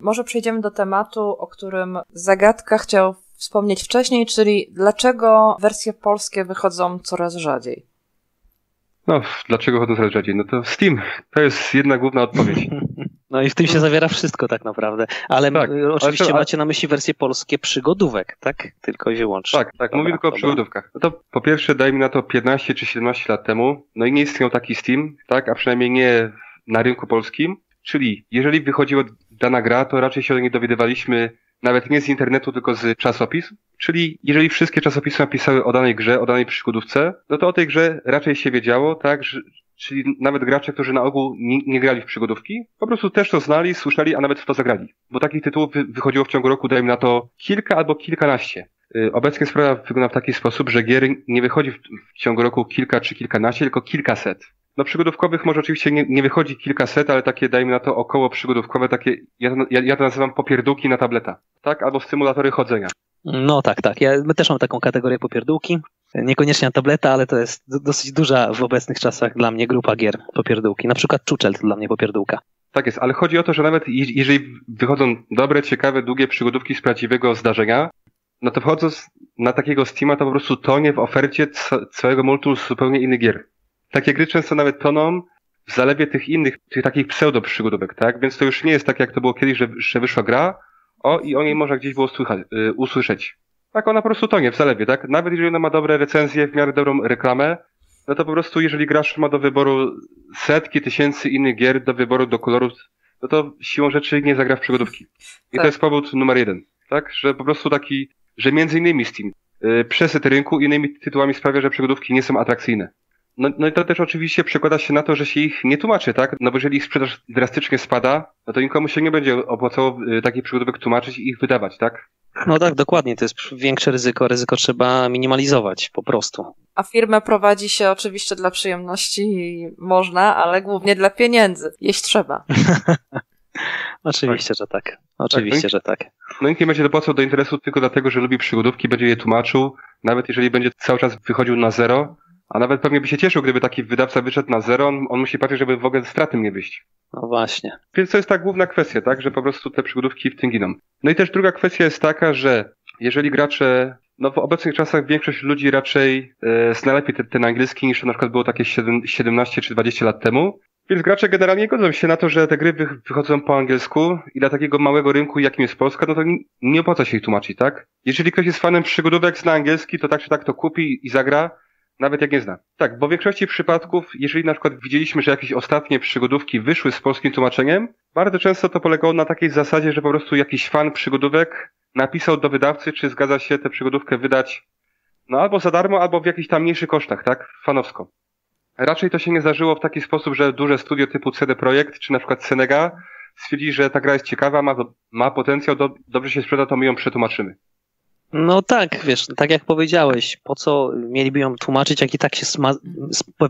Może przejdziemy do tematu, o którym Zagadka chciał wspomnieć wcześniej, czyli dlaczego wersje polskie wychodzą coraz rzadziej? No, dlaczego chodzą coraz rzadziej? No to Steam. To jest jedna główna odpowiedź. No i w tym się zawiera wszystko tak naprawdę. Ale tak, oczywiście ale... macie na myśli wersje polskie przygodówek, tak? Tylko i wyłącznie. Tak, tak, mówię tylko o przygodówkach. No to po pierwsze, daj mi na to 15 czy 17 lat temu, no i nie istniał taki Steam, tak? A przynajmniej nie na rynku polskim. Czyli jeżeli wychodziła dana gra, to raczej się o niej dowiadywaliśmy nawet nie z internetu, tylko z czasopism. Czyli jeżeli wszystkie czasopisma pisały o danej grze, o danej przygodówce, no to o tej grze raczej się wiedziało, tak, czyli nawet gracze, którzy na ogół nie, nie, grali w przygodówki, po prostu też to znali, słyszeli, a nawet w to zagrali. Bo takich tytułów wy, wychodziło w ciągu roku, dajmy na to kilka albo kilkanaście. Y, obecnie sprawa wygląda w taki sposób, że gier nie wychodzi w ciągu roku kilka czy kilkanaście, tylko kilkaset. No przygodówkowych może oczywiście nie, nie wychodzi kilkaset, ale takie dajmy na to około przygodówkowe, takie, ja, ja, ja to nazywam popierdółki na tableta, tak? Albo symulatory chodzenia. No tak, tak. Ja, my też mamy taką kategorię popierdółki. Niekoniecznie na tableta, ale to jest dosyć duża w obecnych czasach dla mnie grupa gier popierdółki. Na przykład Czuczel to dla mnie popierdółka. Tak jest, ale chodzi o to, że nawet jeżeli wychodzą dobre, ciekawe, długie przygodówki z prawdziwego zdarzenia, no to wchodząc na takiego Steama, to po prostu tonie w ofercie całego multum zupełnie innych gier takie gry często nawet toną w zalewie tych innych, tych takich pseudo przygodówek, tak? Więc to już nie jest tak, jak to było kiedyś, że, że wyszła gra, o i o niej można gdzieś było słychać, y, usłyszeć. Tak, ona po prostu tonie w zalewie, tak? Nawet jeżeli ona ma dobre recenzje, w miarę dobrą reklamę, no to po prostu jeżeli gracz ma do wyboru setki tysięcy innych gier, do wyboru, do kolorów, no to siłą rzeczy nie zagra w przygodówki. I tak. to jest powód numer jeden, tak? Że po prostu taki, że między innymi Steam, yy, przesyt rynku innymi tytułami sprawia, że przygodówki nie są atrakcyjne. No, no i to też oczywiście przekłada się na to, że się ich nie tłumaczy, tak? No bo jeżeli ich sprzedaż drastycznie spada, no to nikomu się nie będzie opłacało y, takich przygodówek tłumaczyć i ich wydawać, tak? No tak, dokładnie. To jest większe ryzyko. Ryzyko trzeba minimalizować po prostu. A firmę prowadzi się oczywiście dla przyjemności i można, ale głównie dla pieniędzy. Jeść trzeba. Oczywiście, tak. że tak. Oczywiście, tak, no że tak. No nikt nie będzie dopłacał do interesu tylko dlatego, że lubi przygodówki, będzie je tłumaczył, nawet jeżeli będzie cały czas wychodził na zero, a nawet pewnie by się cieszył, gdyby taki wydawca wyszedł na zero, on, on musi patrzeć, żeby w ogóle straty nie wyjść. No właśnie. Więc to jest ta główna kwestia, tak, że po prostu te przygodówki w tym giną. No i też druga kwestia jest taka, że jeżeli gracze, no w obecnych czasach większość ludzi raczej e, zna lepiej ten, ten angielski niż to na przykład było takie 7, 17 czy 20 lat temu. Więc gracze generalnie godzą się na to, że te gry wychodzą po angielsku i dla takiego małego rynku, jakim jest Polska, no to nie, nie opłaca się ich tłumaczyć, tak? Jeżeli ktoś jest fanem przygodówek, zna angielski, to tak czy tak to kupi i zagra, nawet jak nie zna. Tak, bo w większości przypadków, jeżeli na przykład widzieliśmy, że jakieś ostatnie przygodówki wyszły z polskim tłumaczeniem, bardzo często to polegało na takiej zasadzie, że po prostu jakiś fan przygodówek napisał do wydawcy, czy zgadza się tę przygodówkę wydać no albo za darmo, albo w jakichś tam mniejszych kosztach, tak? Fanowsko. Raczej to się nie zdarzyło w taki sposób, że duże studio typu CD Projekt, czy na przykład Senega stwierdzi, że ta gra jest ciekawa, ma, ma potencjał, do, dobrze się sprzeda, to my ją przetłumaczymy. No tak, wiesz, tak jak powiedziałeś, po co mieliby ją tłumaczyć, jak i tak się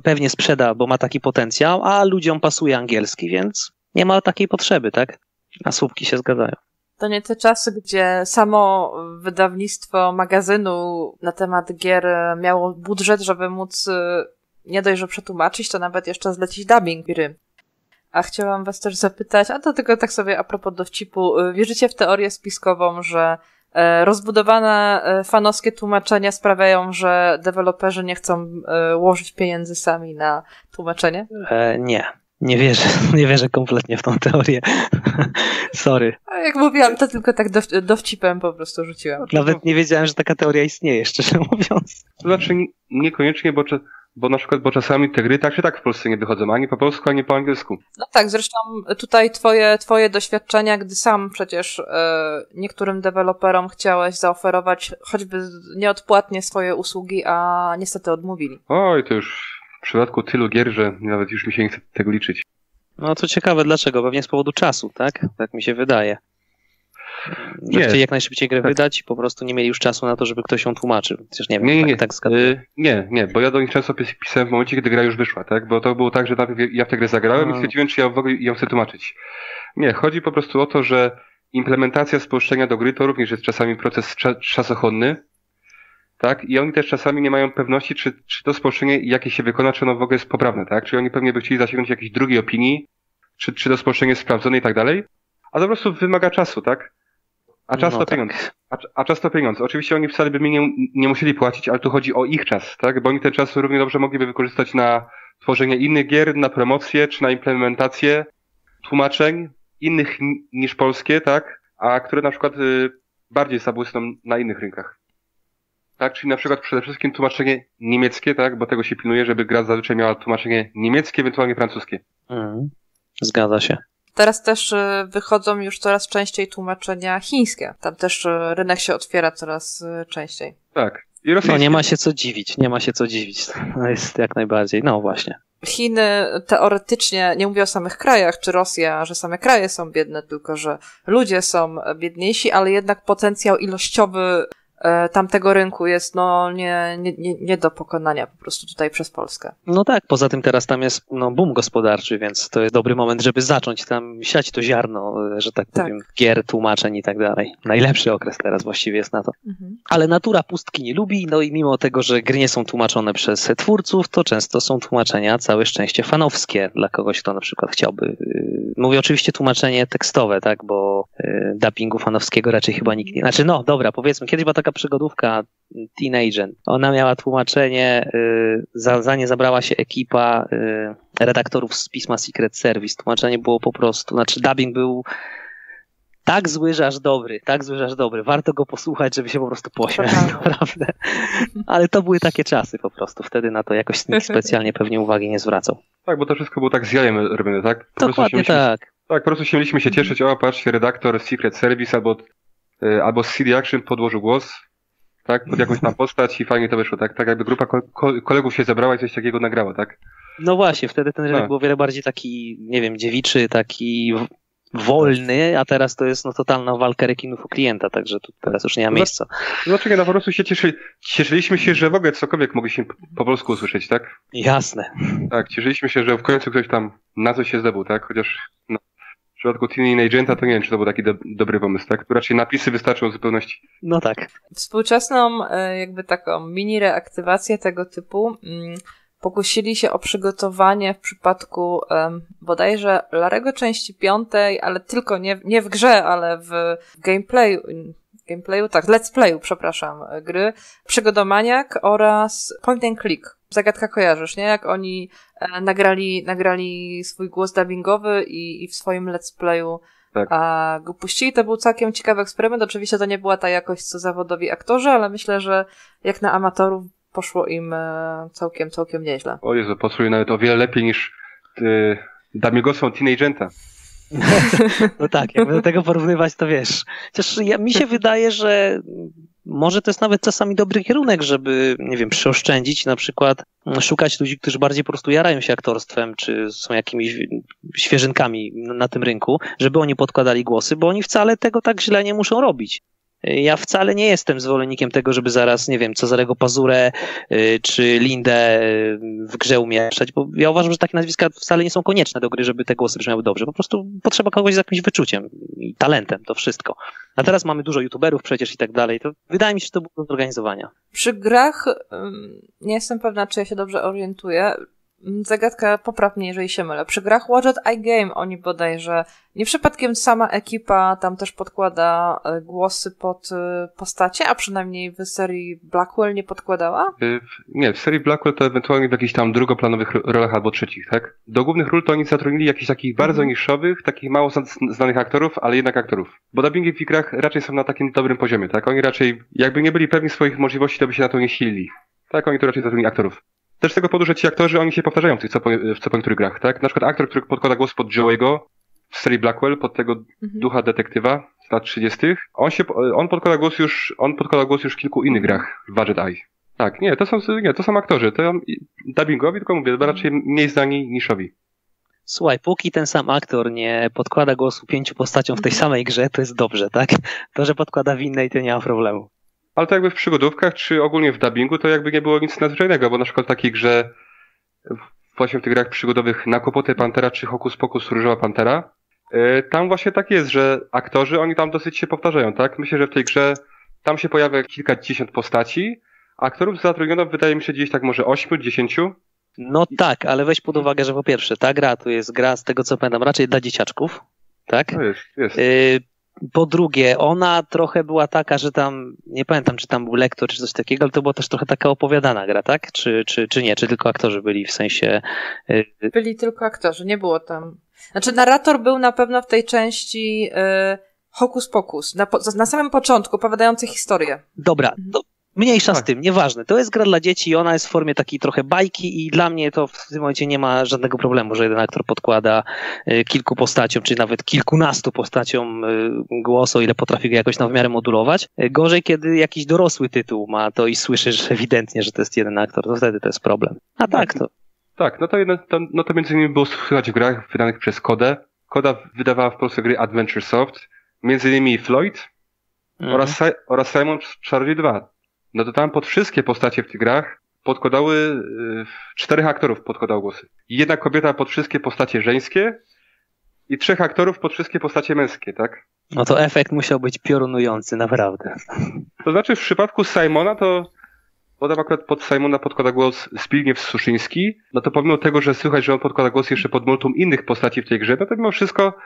pewnie sprzeda, bo ma taki potencjał, a ludziom pasuje angielski, więc nie ma takiej potrzeby, tak? A słupki się zgadzają. To nie te czasy, gdzie samo wydawnictwo magazynu na temat gier miało budżet, żeby móc y, nie dość, że przetłumaczyć, to nawet jeszcze zlecić dubbing gry. A chciałam was też zapytać, a do tego tak sobie a propos dowcipu, y, wierzycie w teorię spiskową, że rozbudowane e, fanowskie tłumaczenia sprawiają, że deweloperzy nie chcą e, łożyć pieniędzy sami na tłumaczenie? E, nie. Nie wierzę, nie wierzę kompletnie w tą teorię. Sorry. A jak mówiłam, to tylko tak dow dowcipem po prostu rzuciłam. Nawet nie wiedziałem, że taka teoria istnieje, szczerze mówiąc. To znaczy niekoniecznie, bo bo na przykład, bo czasami te gry tak czy tak w Polsce nie wychodzą, ani po polsku, ani po angielsku. No tak, zresztą tutaj twoje, twoje doświadczenia, gdy sam przecież e, niektórym deweloperom chciałeś zaoferować choćby nieodpłatnie swoje usługi, a niestety odmówili. Oj, to już w przypadku tylu gier, że nawet już mi się nie chce tego liczyć. No to ciekawe dlaczego, pewnie z powodu czasu, tak? Tak mi się wydaje. Że nie. chcieli jak najszybciej grę tak. wydać i po prostu nie mieli już czasu na to, żeby ktoś ją tłumaczył. Chociaż nie wiem, nie, nie, tak, tak yy, nie, nie, bo ja do nich często pisałem w momencie, kiedy gra już wyszła, tak? Bo to było tak, że najpierw ja w tę grę zagrałem no. i stwierdziłem, czy ja w ogóle ją chcę tłumaczyć. Nie, chodzi po prostu o to, że implementacja spolszczenia do gry to również jest czasami proces czasochłonny, tak? I oni też czasami nie mają pewności, czy, czy to spolszczenie, jakie się wykona, czy ono w ogóle jest poprawne, tak? Czy oni pewnie by chcieli zasięgnąć jakiejś drugiej opinii, czy, czy to spolszczenie jest sprawdzone i tak dalej. a to po prostu wymaga czasu, tak? A czas No to tak. pieniądz. A, a czas to pieniądz. Oczywiście oni wcale by mi nie, nie musieli płacić, ale tu chodzi o ich czas, tak? Bo oni ten czas równie dobrze mogliby wykorzystać na tworzenie innych gier, na promocję, czy na implementację tłumaczeń innych ni- niż polskie, tak? A które na przykład y, bardziej zabłysną na innych rynkach. Tak, czyli na przykład przede wszystkim tłumaczenie niemieckie, tak? Bo tego się pilnuje, żeby gra zazwyczaj miała tłumaczenie niemieckie, ewentualnie francuskie. Mhm. Zgadza się. Teraz też y, wychodzą już coraz częściej tłumaczenia chińskie. Tam też y, rynek się otwiera coraz y, częściej. Tak. I No nie ma się co dziwić, nie ma się co dziwić. To jest jak najbardziej. No właśnie. Chiny teoretycznie, nie mówię o samych krajach, czy Rosja, że same kraje są biedne, tylko że ludzie są biedniejsi, ale jednak potencjał ilościowy tamtego rynku jest no nie, nie, nie, do pokonania po prostu tutaj przez Polskę. No tak, poza tym teraz tam jest no, boom gospodarczy, więc to jest dobry moment, żeby zacząć tam siać to ziarno, że tak, Tak. powiem, gier, tłumaczeń i tak dalej. Najlepszy okres teraz właściwie jest na to. Mhm. Ale natura pustki nie lubi, no i mimo tego, że gry nie są tłumaczone przez twórców, to często są tłumaczenia całe szczęście fanowskie dla kogoś, kto na przykład chciałby. yy, Mówię oczywiście tłumaczenie tekstowe, tak, bo dubbingu fanowskiego raczej chyba nikt nie. Znaczy, no dobra, powiedzmy, kiedyś była taka przygodówka Teen Agent. Ona miała tłumaczenie, yy, za, za nie zabrała się ekipa yy, redaktorów z pisma Secret Service. Tłumaczenie było po prostu, znaczy dubbing był tak zły, że aż dobry, tak zły, że aż dobry. Warto go posłuchać, żeby się po prostu pośmiać, Totalnie. naprawdę. Ale to były takie czasy po prostu. Wtedy na to jakoś nikt specjalnie pewnie uwagi nie zwracał. Tak, bo to wszystko było tak z jajem robione, tak? Po Dokładnie tak. Tak, po prostu się mieliśmy się cieszyć, o patrzcie, redaktor Secret Service albo, y, albo z CD Action podłożył głos, tak, pod jakąś tam postać i fajnie to wyszło, tak? Tak jakby grupa ko- ko- kolegów się zebrała i coś takiego nagrała, tak? No właśnie, wtedy ten rynek Tak. był o wiele bardziej taki, nie wiem, dziewiczy, taki wolny, a teraz to jest no totalna walka rekinów o klienta, także tu teraz już nie ma No, miejsca. Znaczy nie, no po prostu się cieszy, cieszyliśmy się, że w ogóle cokolwiek mogliśmy po- po polsku usłyszeć, tak? Jasne. Tak, cieszyliśmy się, że w końcu ktoś tam na coś się zdobył, tak? Chociaż no, przypadku Teen Agenta to nie wiem, czy to był taki do, dobry pomysł, tak? Tu raczej napisy wystarczą w zupełności. No tak. Współczesną e, jakby taką mini reaktywację tego typu mm, pokusili się o przygotowanie w przypadku em, bodajże Larego części piątej, ale tylko nie, nie w grze, ale w gameplayu, gameplayu, tak, let's playu, przepraszam, e, gry, Przygodomaniak oraz Point and Click. Zagadka kojarzysz, nie? Jak oni e, nagrali, nagrali swój głos dubbingowy i, i w swoim let's playu Tak. a go puścili. To był całkiem ciekawy eksperyment. Oczywiście to nie była ta jakość co zawodowi aktorzy, ale myślę, że jak na amatorów poszło im e, całkiem, całkiem nieźle. O Jezu, posłuchaj nawet o wiele lepiej niż y, Damigosą Teen Agenta. No tak, jakby do tego porównywać, to wiesz. Chociaż ja, mi się wydaje, że może to jest nawet czasami dobry kierunek, żeby, nie wiem, przeoszczędzić, na przykład szukać ludzi, którzy bardziej po prostu jarają się aktorstwem, czy są jakimiś świeżynkami na tym rynku, żeby oni podkładali głosy, bo oni wcale tego tak źle nie muszą robić. Ja wcale nie jestem zwolennikiem tego, żeby zaraz, nie wiem, Cezarego Pazurę y, czy Lindę y, w grze umieszczać, bo ja uważam, że takie nazwiska wcale nie są konieczne do gry, żeby te głosy brzmiały dobrze. Po prostu potrzeba kogoś z jakimś wyczuciem i talentem, to wszystko. A teraz mamy dużo youtuberów przecież i tak dalej, to wydaje mi się, że to było do zorganizowania. Przy grach nie jestem pewna, czy ja się dobrze orientuję. Ym, Zagadka popraw mnie, jeżeli się mylę. Przy grach Watch It iGame oni bodajże nie przypadkiem sama ekipa tam też podkłada e, głosy pod e, postacie, a przynajmniej w serii Blackwell nie podkładała? Y, Nie, w serii Blackwell to ewentualnie w jakichś tam drugoplanowych ro- rolach albo trzecich, tak? Do głównych ról to oni zatrudnili jakichś takich bardzo Mhm. niszowych, takich mało zna- znanych aktorów, ale jednak aktorów. Bo dubbingi w grach raczej są na takim dobrym poziomie, tak? Oni raczej, jakby nie byli pewni swoich możliwości, to by się na to nie silili. Tak, oni to raczej zatrudnili aktorów. Też z tego powodu, że ci aktorzy, oni się powtarzają w tych co, po- w co po niektórych grach, tak? Na przykład aktor, który podkłada głos pod Joe'ego w serii Blackwell, pod tego Mhm. ducha detektywa z lat 30. On się, on podkłada głos już, on podkłada głos już w kilku innych grach w Budget Eye. Tak, nie, to są, nie, to są aktorzy, to dubbingowi, tylko mówię, raczej mniej znani niszowi. Słuchaj, póki ten sam aktor nie podkłada głosu pięciu postaciom w tej samej grze, to jest dobrze, tak? To, że podkłada w innej, to nie ma problemu. Ale to jakby w przygodówkach, czy ogólnie w dubbingu, to jakby nie było nic nadzwyczajnego, bo na przykład w takiej grze, właśnie w tych grach przygodowych na Kłopotę Pantera, czy Hokus Pokus Różowa Pantera, yy, tam właśnie tak jest, że aktorzy, oni tam dosyć się powtarzają, tak? Myślę, że w tej grze tam się pojawia kilkadziesiąt postaci, aktorów zatrudniono, wydaje mi się, gdzieś tak może ośmiu, dziesięciu. No tak, ale weź pod uwagę, że po pierwsze, ta gra to jest gra, z tego co pamiętam, raczej dla dzieciaczków. tak? No jest, jest. Po drugie, ona trochę była taka, że tam, nie pamiętam, czy tam był lektor, czy coś takiego, ale to była też trochę taka opowiadana gra, tak? Czy, czy, czy nie? Czy tylko aktorzy byli w sensie. y, Byli tylko aktorzy, nie było tam. Znaczy, narrator był na pewno w tej części y, hokus pokus, na, na samym początku, opowiadający historię. Dobra, to mniejsza z Tak. tym, nieważne. To jest gra dla dzieci i ona jest w formie takiej trochę bajki i dla mnie to w tym momencie nie ma żadnego problemu, że jeden aktor podkłada y, kilku postaciom, czy nawet kilkunastu postaciom y, głos, o ile potrafi go jakoś na w miarę modulować. Y, Gorzej, kiedy jakiś dorosły tytuł ma to i słyszysz ewidentnie, że to jest jeden aktor, to wtedy to jest problem. A tak, to Tak, no to, jedno, to, no to między innymi było słychać w grach wydanych przez Kodę. Koda wydawała w Polsce gry Adventure Soft, między innymi Floyd mhm. oraz, oraz Simon Charlie 2. No to tam pod wszystkie postacie w tych grach podkładały, y, czterech aktorów podkładało głosy. Jedna kobieta pod wszystkie postacie żeńskie i trzech aktorów pod wszystkie postacie męskie, tak? no to efekt musiał być piorunujący, naprawdę. To znaczy w przypadku Simona to bo tam akurat pod Simona podkłada głos Zbigniew Suszyński, no to pomimo tego, że słychać, że on podkłada głos jeszcze pod multum innych postaci w tej grze, no to mimo wszystko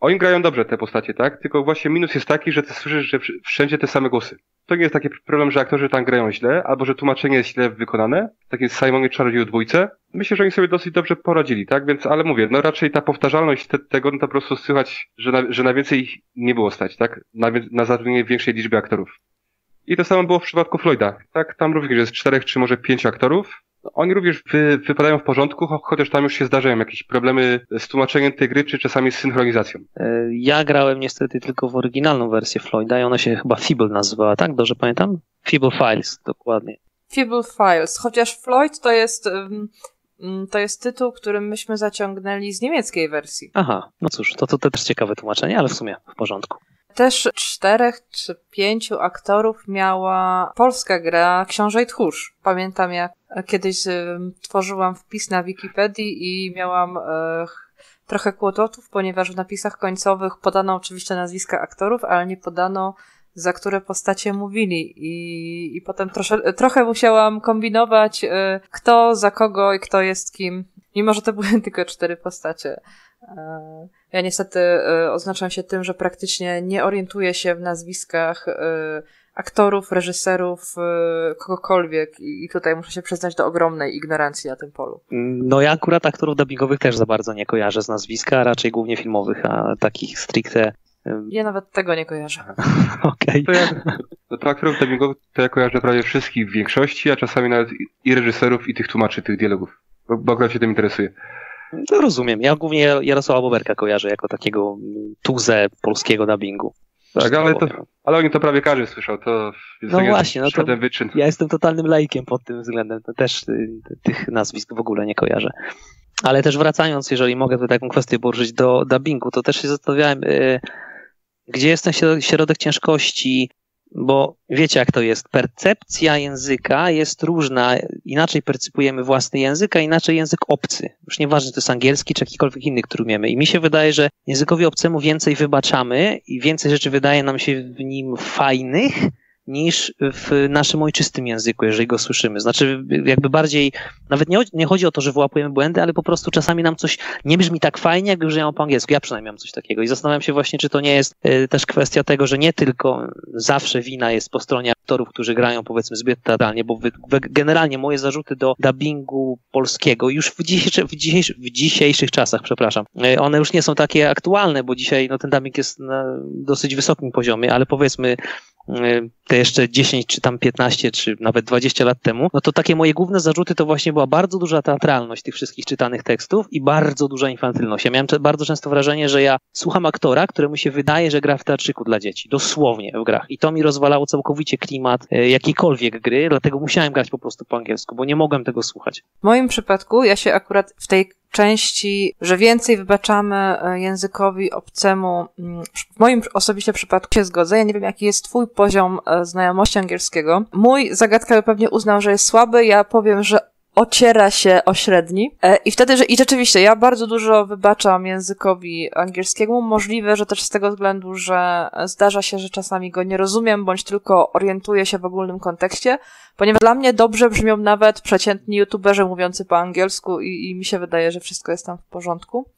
oni grają dobrze te postacie, tak? Tylko właśnie minus jest taki, że ty słyszysz, że wsz- wszędzie te same głosy. To nie jest taki problem, że aktorzy tam grają źle, albo że tłumaczenie jest źle wykonane, tak jest Simonie Czarodzieju dwójce. Myślę, że oni sobie dosyć dobrze poradzili, tak? Więc, ale mówię, no raczej ta powtarzalność te, tego, no to po prostu słychać, że na, że na więcej ich nie było stać, tak? Na, na zatrudnienie większej liczby aktorów. I to samo było w przypadku Floyda. Tak, tam również jest czterech czy może pięciu aktorów. Oni również wy, wypadają w porządku, cho- chociaż tam już się zdarzają jakieś problemy z tłumaczeniem tej gry, czy czasami z synchronizacją. E, Ja grałem niestety tylko w oryginalną wersję Floyda i ona się chyba Feeble nazywała, tak? Dobrze pamiętam? Feeble Files, dokładnie. Feeble Files, chociaż Floyd to jest, ym, to jest tytuł, który myśmy zaciągnęli z niemieckiej wersji. Aha, no cóż, to, to też ciekawe tłumaczenie, ale w sumie w porządku. Też czterech czy pięciu aktorów miała polska gra Książę i Tchórz. Pamiętam jak kiedyś ym, tworzyłam wpis na Wikipedii i miałam e, trochę kłopotów, ponieważ w napisach końcowych podano oczywiście nazwiska aktorów, ale nie podano za które postacie mówili i, i potem trosze, trochę musiałam kombinować, e, kto za kogo i kto jest kim, mimo że to były tylko cztery postacie. Ja niestety e, oznaczam się tym, że praktycznie nie orientuję się w nazwiskach e, aktorów, reżyserów, e, kogokolwiek i tutaj muszę się przyznać do ogromnej ignorancji na tym polu. No ja akurat aktorów dubbingowych też za bardzo nie kojarzę z nazwiska, a raczej głównie filmowych, a takich stricte... Ja nawet tego nie kojarzę. Okej. To ja, no to aktorów dubbingowych to ja kojarzę prawie wszystkich w większości, a czasami nawet i- i reżyserów, i tych tłumaczy tych dialogów. Bo, bo akurat się tym interesuje. To rozumiem. Ja głównie Jarosława Boberka kojarzę jako takiego tuzę polskiego dubbingu. Tak, ale to, ale oni to prawie każdy słyszał, to więc No jest właśnie, no to- wyczyn. Ja jestem totalnym laikiem pod tym względem. To też y, tych nazwisk w ogóle nie kojarzę. Ale też wracając, jeżeli mogę tutaj taką kwestię poruszyć do dubbingu, to też się zastanawiałem, y, gdzie jest ten środ- środek ciężkości, bo wiecie jak to jest. Percepcja języka jest różna. Inaczej percypujemy własny język, a inaczej język obcy. Już nieważne, czy to jest angielski, czy jakikolwiek inny, który umiemy. I mi się wydaje, że językowi obcemu więcej wybaczamy i więcej rzeczy wydaje nam się w nim fajnych, niż w naszym ojczystym języku, jeżeli go słyszymy. Znaczy, jakby bardziej, nawet nie, nie chodzi o to, że wyłapujemy błędy, ale po prostu czasami nam coś nie brzmi tak fajnie, jakby brzmiało po angielsku. Ja przynajmniej mam coś takiego i zastanawiam się właśnie, czy to nie jest y, też kwestia tego, że nie tylko zawsze wina jest po stronie aktorów, którzy grają powiedzmy zbyt teatralnie, bo generalnie moje zarzuty do dubbingu polskiego już w, dzisiejszy, w, dzisiejszy, w dzisiejszych czasach, przepraszam, y, one już nie są takie aktualne, bo dzisiaj no, ten dubbing jest na dosyć wysokim poziomie, ale powiedzmy y, jeszcze 10 czy tam 15 czy nawet 20 lat temu, no to takie moje główne zarzuty to właśnie była bardzo duża teatralność tych wszystkich czytanych tekstów i bardzo duża infantylność. Ja miałem bardzo często wrażenie, że ja słucham aktora, któremu się wydaje, że gra w teatrzyku dla dzieci, dosłownie w grach i to mi rozwalało całkowicie klimat e, jakiejkolwiek gry, dlatego musiałem grać po prostu po angielsku, bo nie mogłem tego słuchać. W moim przypadku ja się akurat w tej części, że więcej wybaczamy e, językowi obcemu, mm, w moim osobiście przypadku się zgodzę. Ja nie wiem, jaki jest twój poziom e, znajomości angielskiego. Mój zagadka by pewnie uznał, że jest słaby. Ja powiem, że ociera się o średni. E, I wtedy, że i rzeczywiście, ja bardzo dużo wybaczam językowi angielskiemu. Możliwe, że też z tego względu, że zdarza się, że czasami go nie rozumiem, bądź tylko orientuję się w ogólnym kontekście, ponieważ dla mnie dobrze brzmią nawet przeciętni youtuberzy mówiący po angielsku i, i mi się wydaje, że wszystko jest tam w porządku.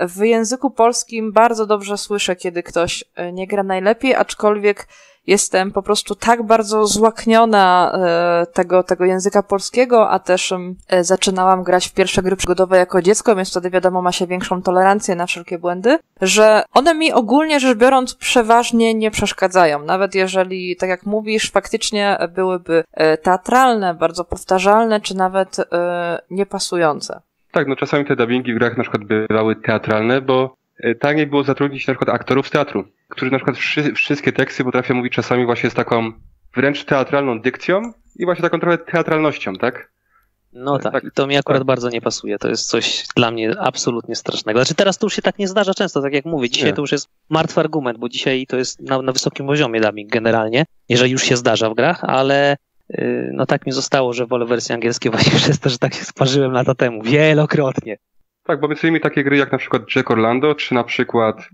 W języku polskim bardzo dobrze słyszę, kiedy ktoś e, nie gra najlepiej, aczkolwiek jestem po prostu tak bardzo złakniona e, tego, tego języka polskiego, a też e, zaczynałam grać w pierwsze gry przygodowe jako dziecko, więc wtedy wiadomo ma się większą tolerancję na wszelkie błędy, że one mi ogólnie rzecz biorąc przeważnie nie przeszkadzają. Nawet jeżeli, tak jak mówisz, faktycznie byłyby teatralne, bardzo powtarzalne, czy nawet niepasujące. Tak, no czasami te dubbingi w grach na przykład bywały teatralne, bo e, taniej było zatrudnić na przykład aktorów z teatru, którzy na przykład wszy wszystkie teksty potrafią mówić czasami właśnie z taką wręcz teatralną dykcją i właśnie taką trochę teatralnością, tak? No tak, tak. to mi akurat tak. bardzo nie pasuje. To jest coś dla mnie absolutnie strasznego. Znaczy teraz to już się tak nie zdarza często, tak jak mówię. Dzisiaj nie. to już jest martwy argument, bo dzisiaj to jest na, na wysokim poziomie dubbing generalnie, jeżeli już się zdarza w grach, ale no tak mi zostało, że wolę wersję angielską właśnie przez to, że tak się sparzyłem lata temu, wielokrotnie. Tak, bo między innymi takie gry jak na przykład Jack Orlando, czy na przykład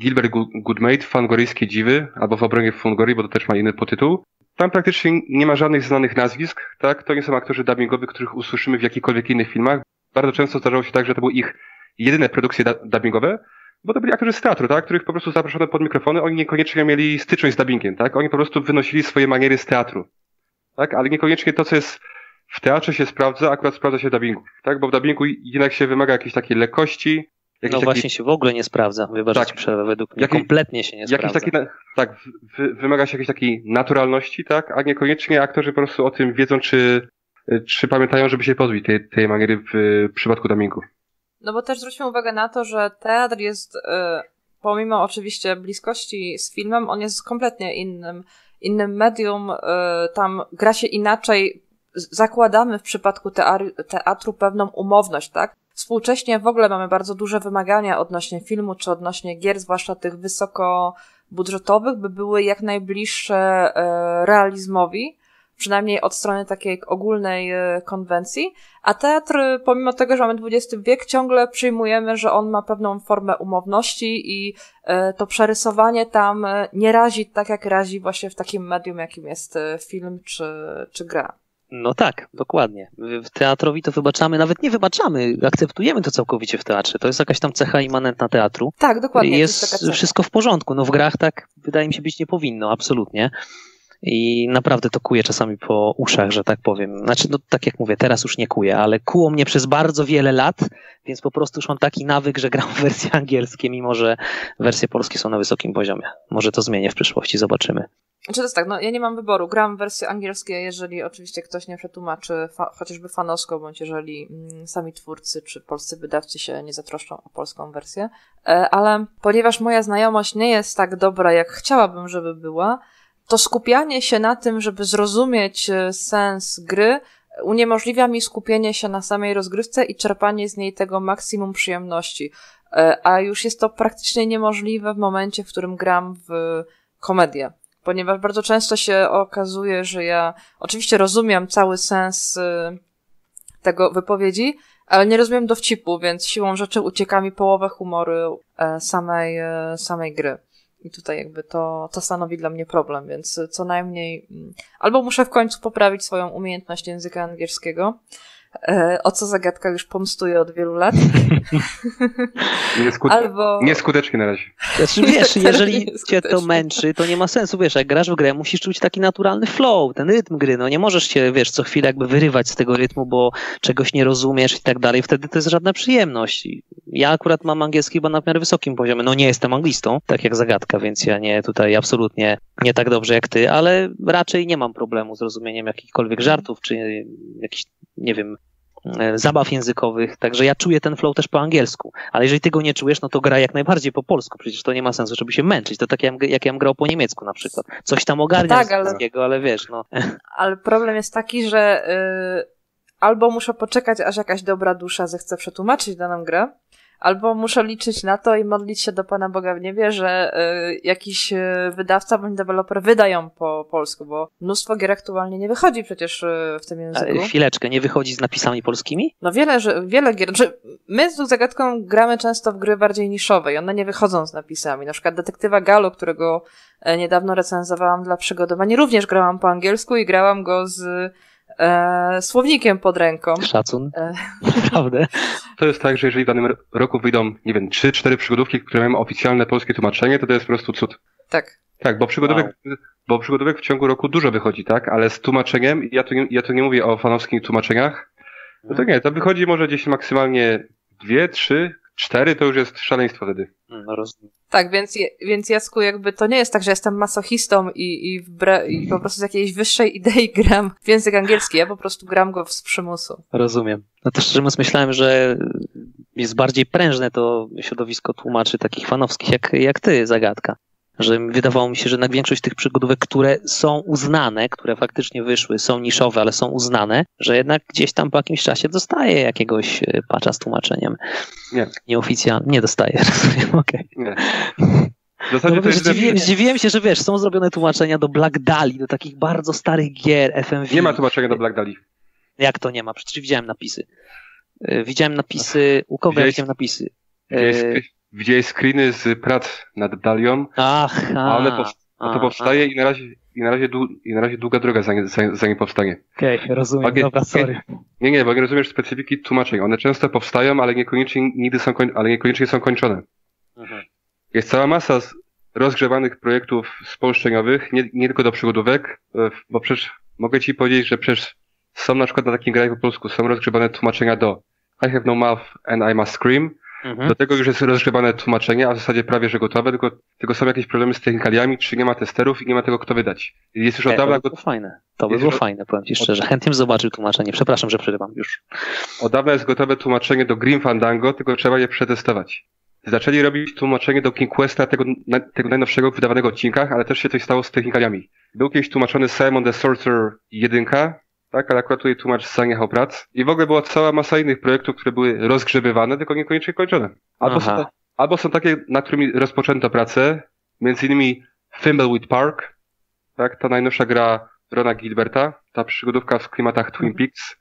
Gilbert Goodmate, Fangoryjskie Dziwy, albo w obronie Fangori, bo to też ma inny potytuł. Tam praktycznie nie ma żadnych znanych nazwisk, tak? To nie są aktorzy dubbingowi, których usłyszymy w jakichkolwiek innych filmach. Bardzo często zdarzało się tak, że to były ich jedyne produkcje dubbingowe, bo to byli aktorzy z teatru, tak? Których po prostu zaproszono pod mikrofony, oni niekoniecznie mieli styczność z dubbingiem, tak? Oni po prostu wynosili swoje maniery z teatru tak? Ale niekoniecznie to, co jest w teatrze się sprawdza, akurat sprawdza się w dubbingu, tak? Bo w dubbingu jednak się wymaga jakiejś takiej lekkości, no właśnie się w ogóle nie sprawdza, wybacz tak. przerwę, według mnie kompletnie się nie sprawdza. Taki, tak, wymaga się jakiejś takiej naturalności, tak, a niekoniecznie aktorzy po prostu o tym wiedzą, czy, czy pamiętają, żeby się pozbyć tej, tej maniery w, w przypadku dubbingu. No bo też zwróćmy uwagę na to, że teatr jest, y, pomimo oczywiście bliskości z filmem, on jest kompletnie innym innym medium, y, tam gra się inaczej. Zakładamy w przypadku teatru pewną umowność, tak? Współcześnie w ogóle mamy bardzo duże wymagania odnośnie filmu czy odnośnie gier, zwłaszcza tych wysokobudżetowych, by były jak najbliższe y, realizmowi przynajmniej od strony takiej ogólnej e, konwencji, a teatr, pomimo tego, że mamy XX wiek, ciągle przyjmujemy, że on ma pewną formę umowności i e, to przerysowanie tam e, nie razi tak, jak razi właśnie w takim medium, jakim jest film czy, czy gra. No tak, dokładnie. W teatrowi to wybaczamy, nawet nie wybaczamy, akceptujemy to całkowicie w teatrze. To jest jakaś tam cecha immanentna teatru. Tak, dokładnie. Jest, jest wszystko w porządku. No w grach tak wydaje mi się być nie powinno, absolutnie i naprawdę to kuje czasami po uszach, że tak powiem. Znaczy, no tak jak mówię, teraz już nie kuje, ale kuło mnie przez bardzo wiele lat, więc po prostu już mam taki nawyk, że gram w wersje angielskie, mimo że wersje polskie są na wysokim poziomie. Może to zmienię w przyszłości, zobaczymy. Czy to jest tak, no ja nie mam wyboru. Gram w wersje angielskie, jeżeli oczywiście ktoś nie przetłumaczy fa chociażby fanowsko, bądź jeżeli mm, sami twórcy czy polscy wydawcy się nie zatroszczą o polską wersję. E, ale ponieważ moja znajomość nie jest tak dobra, jak chciałabym, żeby była, to skupianie się na tym, żeby zrozumieć e, sens gry, uniemożliwia mi skupienie się na samej rozgrywce i czerpanie z niej tego maksimum przyjemności. E, a już jest to praktycznie niemożliwe w momencie, w którym gram w komedię. Ponieważ bardzo często się okazuje, że ja oczywiście rozumiem cały sens e, tego wypowiedzi, ale nie rozumiem dowcipu, więc siłą rzeczy ucieka mi połowę humoru samej, samej gry. I tutaj jakby to, to stanowi dla mnie problem, więc co najmniej mm, albo muszę w końcu poprawić swoją umiejętność języka angielskiego, o co zagadka już pomstuje od wielu lat. Nieskut... Albo... Nieskutecznie na razie. Znaczy, wiesz, jeżeli cię to męczy, to nie ma sensu, wiesz, jak grasz w grę, musisz czuć taki naturalny flow, ten rytm gry, no nie możesz się, wiesz, co chwilę jakby wyrywać z tego rytmu, bo czegoś nie rozumiesz i tak dalej, wtedy to jest żadna przyjemność. Ja akurat mam angielski bo na miarę wysokim poziomie, no nie jestem anglistą, tak jak zagadka, więc ja nie tutaj absolutnie nie tak dobrze jak ty, ale raczej nie mam problemu z rozumieniem jakichkolwiek żartów, czy jakichś, nie wiem, E, zabaw językowych, także ja czuję ten flow też po angielsku, ale jeżeli tego nie czujesz, no to gra jak najbardziej po polsku, przecież to nie ma sensu, żeby się męczyć, to tak jak, jak ja bym grał po niemiecku na przykład, coś tam ogarniam tak, ale, ale wiesz, no. Ale problem jest taki, że yy, albo muszę poczekać, aż jakaś dobra dusza zechce przetłumaczyć daną grę, albo muszę liczyć na to i modlić się do Pana Boga w niebie, że y, jakiś y, wydawca bądź deweloper wydają po polsku, bo mnóstwo gier aktualnie nie wychodzi przecież y, w tym języku. Ale chwileczkę, nie wychodzi z napisami polskimi? No wiele, że, wiele gier. Że my z zagadką gramy często w gry bardziej niszowe i one nie wychodzą z napisami. Na przykład Detektywa Galo, którego e, niedawno recenzowałam dla przygotowań, również grałam po angielsku i grałam go z e, słownikiem pod ręką. Szacun. E. Naprawdę. To jest tak, że jeżeli w danym roku wyjdą, nie wiem, trzy, cztery przygodówki, które mają oficjalne polskie tłumaczenie, to to jest po prostu cud. Tak. Tak, bo przygodówek, wow. bo przygodówek w ciągu roku dużo wychodzi, tak? Ale z tłumaczeniem, ja tu ja tu nie mówię o fanowskich tłumaczeniach, no to nie, to wychodzi może gdzieś maksymalnie dwie, trzy, cztery, to już jest szaleństwo wtedy. No rozumiem. Tak, więc, więc Jasku, jakby to nie jest tak, że jestem masochistą i, i, i po prostu z jakiejś wyższej idei gram w język angielski, ja po prostu gram go z przymusu. Rozumiem. No to szczerze mówiąc myślałem, że jest bardziej prężne to środowisko tłumaczy takich fanowskich jak, jak ty, Zagadka że wydawało mi się, że jednak większość tych przygodówek, które są uznane, które faktycznie wyszły, są niszowe, ale są uznane, że jednak gdzieś tam po jakimś czasie dostaje jakiegoś e, patcha z tłumaczeniem. Nie. Nieoficjalnie. Nie dostaje, rozumiem, okej. Okay. Nie. W zasadzie no, to zdziwiłem, zdziwiłem się, że wiesz, są zrobione tłumaczenia do Black Dali, do takich bardzo starych gier FMV. Nie ma tłumaczenia do Black Dali. Jak to nie ma? Przecież widziałem napisy. E, widziałem napisy, u kogo ja widziałem napisy? Widziałeś, widziałeś screeny z prac nad Dalią, Ach, a one pow, a to powstaje a. i na razie i na razie, dłu, i na razie długa droga zanim, zanim powstanie. Okej, okay, rozumiem, okay, dobra, sorry. Nie, nie, bo nie rozumiesz specyfiki tłumaczeń. One często powstają, ale niekoniecznie nigdy są, koń, ale niekoniecznie są kończone. Mhm. Jest cała masa rozgrzewanych projektów spolszczeniowych, nie, nie tylko do przygodówek, e, bo przecież mogę ci powiedzieć, że przecież są na przykład na takim graju po polsku, są rozgrzewane tłumaczenia do I have no mouth and I must scream, Mhm. Do tego już jest rozgrzebane tłumaczenie, a w zasadzie prawie, że gotowe, tylko, tylko są jakieś problemy z technikaliami, czy nie ma testerów i nie ma tego kto wydać. Jest już od dawna... To by było fajne. To by było już... fajne, powiem Ci szczerze. Od... Chętnie zobaczył tłumaczenie. Przepraszam, że przerywam już. Od dawna jest gotowe tłumaczenie do Grim Fandango, tylko trzeba je przetestować. Zaczęli robić tłumaczenie do King Questa, tego, tego najnowszego wydawanego odcinkach, ale też się coś stało z technikaliami. Był kiedyś tłumaczony Simon the Sorcerer 1, tak, ale akurat tutaj tłumacz zaniechał prac. I w ogóle była cała masa innych projektów, które były rozgrzebywane, tylko niekoniecznie kończone. Albo, są, albo są takie, na którymi rozpoczęto pracę, między innymi Thimbleweed Park, tak, ta najnowsza gra Rona Gilberta, ta przygodówka w klimatach Twin mhm. Peaks.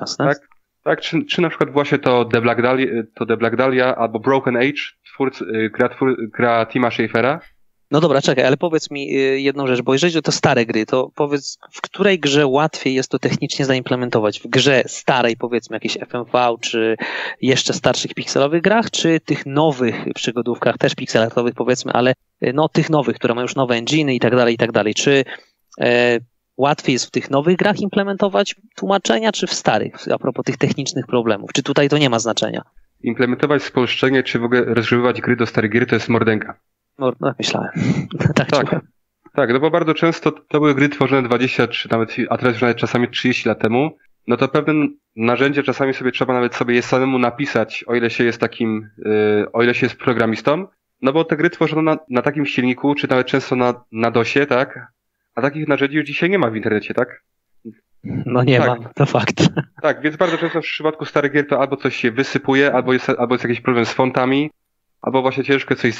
Jasne. Tak, tak czy, czy na przykład właśnie to The Black Dahlia, to The Black Dahlia albo Broken Age, twórcy, y, gra, twór, gra Tima Schafera. No dobra, czekaj, ale powiedz mi y, jedną rzecz, bo jeżeli to stare gry, to powiedz, w której grze łatwiej jest to technicznie zaimplementować? W grze starej, powiedzmy, jakiejś FMV, czy jeszcze starszych pikselowych grach, czy tych nowych przygodówkach, też pikselowych, powiedzmy, ale y, no tych nowych, które mają już nowe enginy i tak dalej, i tak dalej. Czy e, łatwiej jest w tych nowych grach implementować tłumaczenia, czy w starych, a propos tych technicznych problemów? Czy tutaj to nie ma znaczenia? Implementować spolszczenie, czy w ogóle rozgrzebywać gry do starych gier, to jest mordęka. No, no myślałem. tak, tak. Tak, no bo bardzo często to były gry tworzone 20 czy nawet, a teraz już nawet czasami 30 lat temu. No to pewne narzędzie czasami sobie trzeba nawet sobie je samemu napisać, o ile się jest takim, yy, o ile się jest programistą. No bo te gry tworzono na, na takim silniku, czy nawet często na, na DOSie, tak? A takich narzędzi już dzisiaj nie ma w internecie, tak? No nie tak. ma, to fakt. Tak, więc bardzo często w przypadku starych gier to albo coś się wysypuje, albo jest, albo jest jakiś problem z fontami, albo właśnie ciężko coś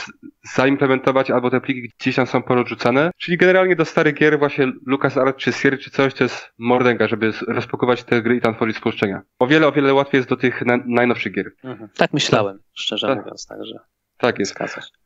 zaimplementować, albo te pliki gdzieś tam są porozrzucane. Czyli generalnie do starych gier właśnie LucasArts czy Sierra czy coś to jest mordęga, żeby rozpakować te gry i tam tworzyć spolszczenia. O wiele, o wiele łatwiej jest do tych na, najnowszych gier. Mhm. Tak myślałem, szczerze tak. mówiąc, także. Tak jest.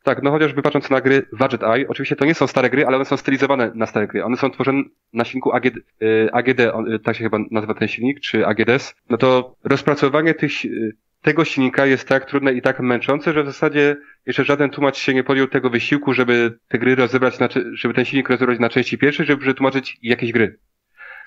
Tak, no chociażby patrząc na gry Budget Eye, oczywiście to nie są stare gry, ale one są stylizowane na stare gry. One są tworzone na silniku AGD, y, AGD y, tak się chyba nazywa ten silnik, czy AGDS. No to rozpracowanie tych, y, tego silnika jest tak trudne i tak męczące, że w zasadzie jeszcze żaden tłumacz się nie podjął tego wysiłku, żeby te gry rozebrać, na, żeby ten silnik rozebrać na części pierwszej, żeby przetłumaczyć jakieś gry.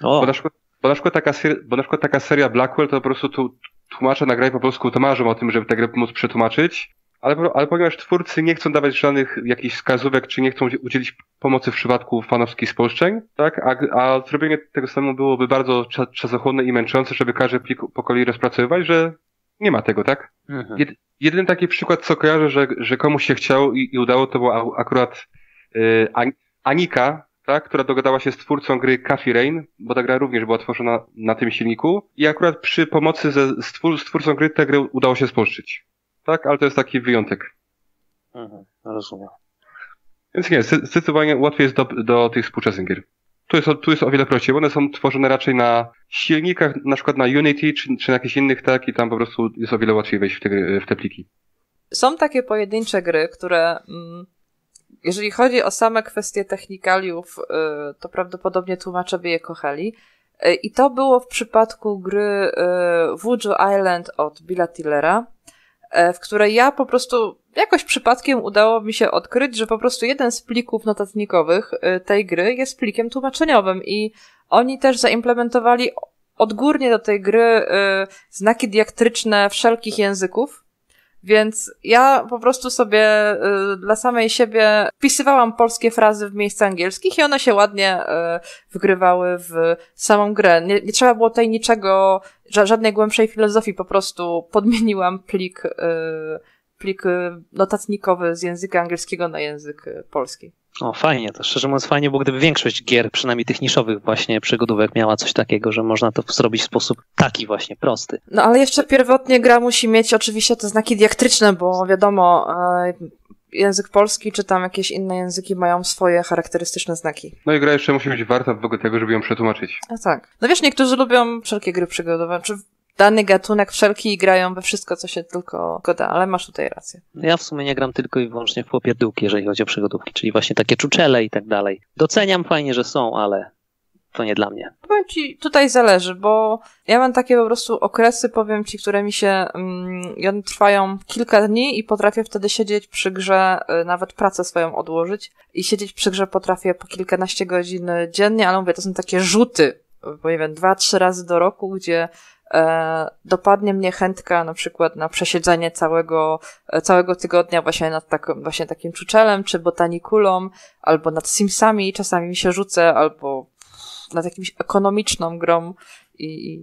O. Bo, na przykład, bo, na przykład taka seria, bo na przykład taka seria Blackwell to po prostu tu, tłumacze nagrają po polsku to marzą o tym, żeby tę grę móc przetłumaczyć, ale, ale ponieważ twórcy nie chcą dawać żadnych jakichś wskazówek, czy nie chcą udzielić pomocy w przypadku fanowskich spolszczeń, tak, a, a zrobienie tego samego byłoby bardzo czasochłonne i męczące, żeby każdy plik po kolei rozpracowywać, że nie ma tego, tak? Mhm. Jed, jedyny taki przykład, co kojarzę, że, że komuś się chciał i, i udało, to była akurat yy, Anika, tak, która dogadała się z twórcą gry Coffee Rain, bo ta gra również była tworzona na tym silniku i akurat przy pomocy ze, z, twór, z twórcą gry tę grę udało się spolszczyć. Tak, ale to jest taki wyjątek. Mhm, rozumiem. Więc nie, zdecydowanie łatwiej jest do, do tych współczesnych gier. Tu jest, tu jest o wiele prościej, bo one są tworzone raczej na silnikach, na przykład na Unity, czy, czy na jakichś innych, tak, i tam po prostu jest o wiele łatwiej wejść w te, w te pliki. Są takie pojedyncze gry, które, mm, jeżeli chodzi o same kwestie technikaliów, y, to prawdopodobnie tłumacze by je kochali. E, I to było w przypadku gry Voodoo Island od Billa Tillera, w której ja po prostu jakoś przypadkiem udało mi się odkryć, że po prostu jeden z plików notatnikowych tej gry jest plikiem tłumaczeniowym i oni też zaimplementowali odgórnie do tej gry znaki diaktryczne wszelkich języków, więc ja po prostu sobie y, dla samej siebie wpisywałam polskie frazy w miejsca angielskich i one się ładnie y, wgrywały w samą grę. Nie, nie trzeba było tutaj niczego, ża żadnej głębszej filozofii, po prostu podmieniłam plik, y, plik notatnikowy z języka angielskiego na język polski. O, fajnie, to szczerze mówiąc fajnie, bo gdyby większość gier, przynajmniej tych niszowych właśnie przygodówek miała coś takiego, że można to zrobić w sposób taki właśnie prosty. No ale jeszcze pierwotnie gra musi mieć oczywiście te znaki diaktryczne, bo wiadomo, e, język polski czy tam jakieś inne języki mają swoje charakterystyczne znaki. No i gra jeszcze musi być warta w ogóle tego, żeby ją przetłumaczyć. A tak. No wiesz, niektórzy lubią wszelkie gry przygodowe, czy dany gatunek wszelki i grają we wszystko, co się tylko da, ale masz tutaj rację. Ja w sumie nie gram tylko i wyłącznie w popierdółki, jeżeli chodzi o przygodówki, czyli właśnie takie czuczele i tak dalej. Doceniam fajnie, że są, ale to nie dla mnie. Powiem ci, tutaj zależy, bo ja mam takie po prostu okresy, powiem ci, które mi się, mm, one trwają kilka dni i potrafię wtedy siedzieć przy grze, y, nawet pracę swoją odłożyć i siedzieć przy grze potrafię po kilkanaście godzin dziennie, ale mówię, to są takie rzuty, bo nie wiem, dwa, trzy razy do roku, gdzie dopadnie mnie chętka na przykład na przesiedzenie całego, e, całego tygodnia właśnie nad taką, właśnie takim czuczelem, czy botanikulą, albo nad Simsami, czasami mi się rzucę, albo nad jakimś ekonomiczną grą, i, i,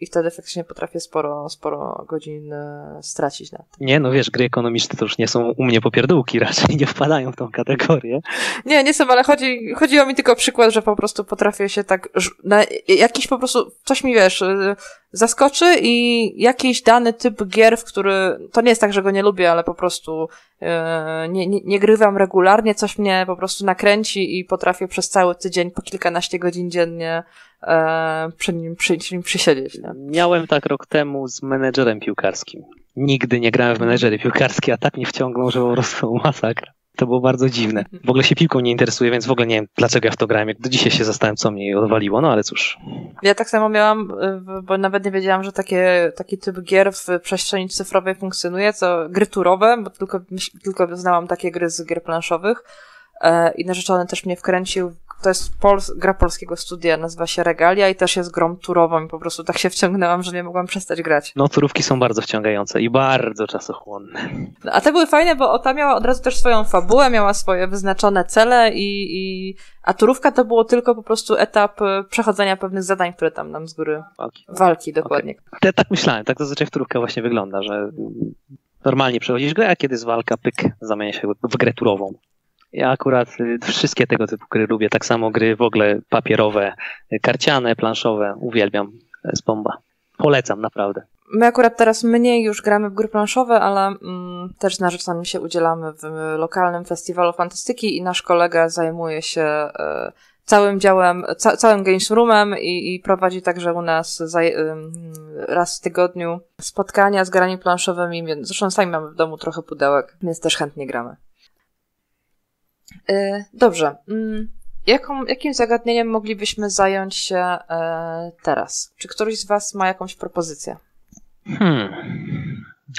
i wtedy faktycznie potrafię sporo, sporo godzin e, stracić na tym. Nie, no wiesz, gry ekonomiczne to już nie są u mnie popierdółki, raczej nie wpadają w tą kategorię. Nie, nie są, ale chodzi, chodziło mi tylko o przykład, że po prostu potrafię się tak, na jakiś po prostu, coś mi wiesz, e, zaskoczy i jakiś dany typ gier, w który, to nie jest tak, że go nie lubię, ale po prostu e, nie, nie, nie grywam regularnie, coś mnie po prostu nakręci i potrafię przez cały tydzień po kilkanaście godzin dziennie e, przy, nim, przy, przy nim przysiedzieć. Nie? Miałem tak rok temu z menedżerem piłkarskim. Nigdy nie grałem w menedżery piłkarskie, a tak mnie wciągnął, że po prostu masakra. To było bardzo dziwne. W ogóle się piłką nie interesuje, więc w ogóle nie wiem, dlaczego ja w to grałem. Jak do dzisiaj się zastanawiam, co mnie odwaliło, no ale cóż. Ja tak samo miałam, bo nawet nie wiedziałam, że takie, taki typ gier w przestrzeni cyfrowej funkcjonuje, co gry turowe, bo tylko, tylko znałam takie gry z gier planszowych. E, I narzeczony też mnie wkręcił to jest Pols gra polskiego studia, nazywa się Regalia i też jest grą turową i po prostu tak się wciągnęłam, że nie mogłam przestać grać. No, turówki są bardzo wciągające i bardzo czasochłonne. No, a te były fajne, bo ta miała od razu też swoją fabułę, miała swoje wyznaczone cele i, i a turówka to było tylko po prostu etap e, przechodzenia pewnych zadań, które tam nam z góry walki, walki dokładnie. Okay. Te, tak myślałem, tak zazwyczaj turówka właśnie wygląda, że normalnie przechodzisz grę, a kiedy jest walka, pyk, zamienia się w grę turową. Ja akurat y, wszystkie tego typu gry lubię, tak samo gry w ogóle papierowe, y, karciane, planszowe, uwielbiam z bomba. Polecam, naprawdę. My akurat teraz mniej już gramy w gry planszowe, ale mm, też z narzeczonym się udzielamy w lokalnym festiwalu fantastyki i nasz kolega zajmuje się y, całym działem, ca całym Games Roomem i, i, prowadzi także u nas y, raz w tygodniu spotkania z grami planszowymi, zresztą sami mamy w domu trochę pudełek, więc też chętnie gramy. Y, dobrze. Mm, jaką, jakim zagadnieniem moglibyśmy zająć się e, teraz? Czy któryś z Was ma jakąś propozycję? Hmm.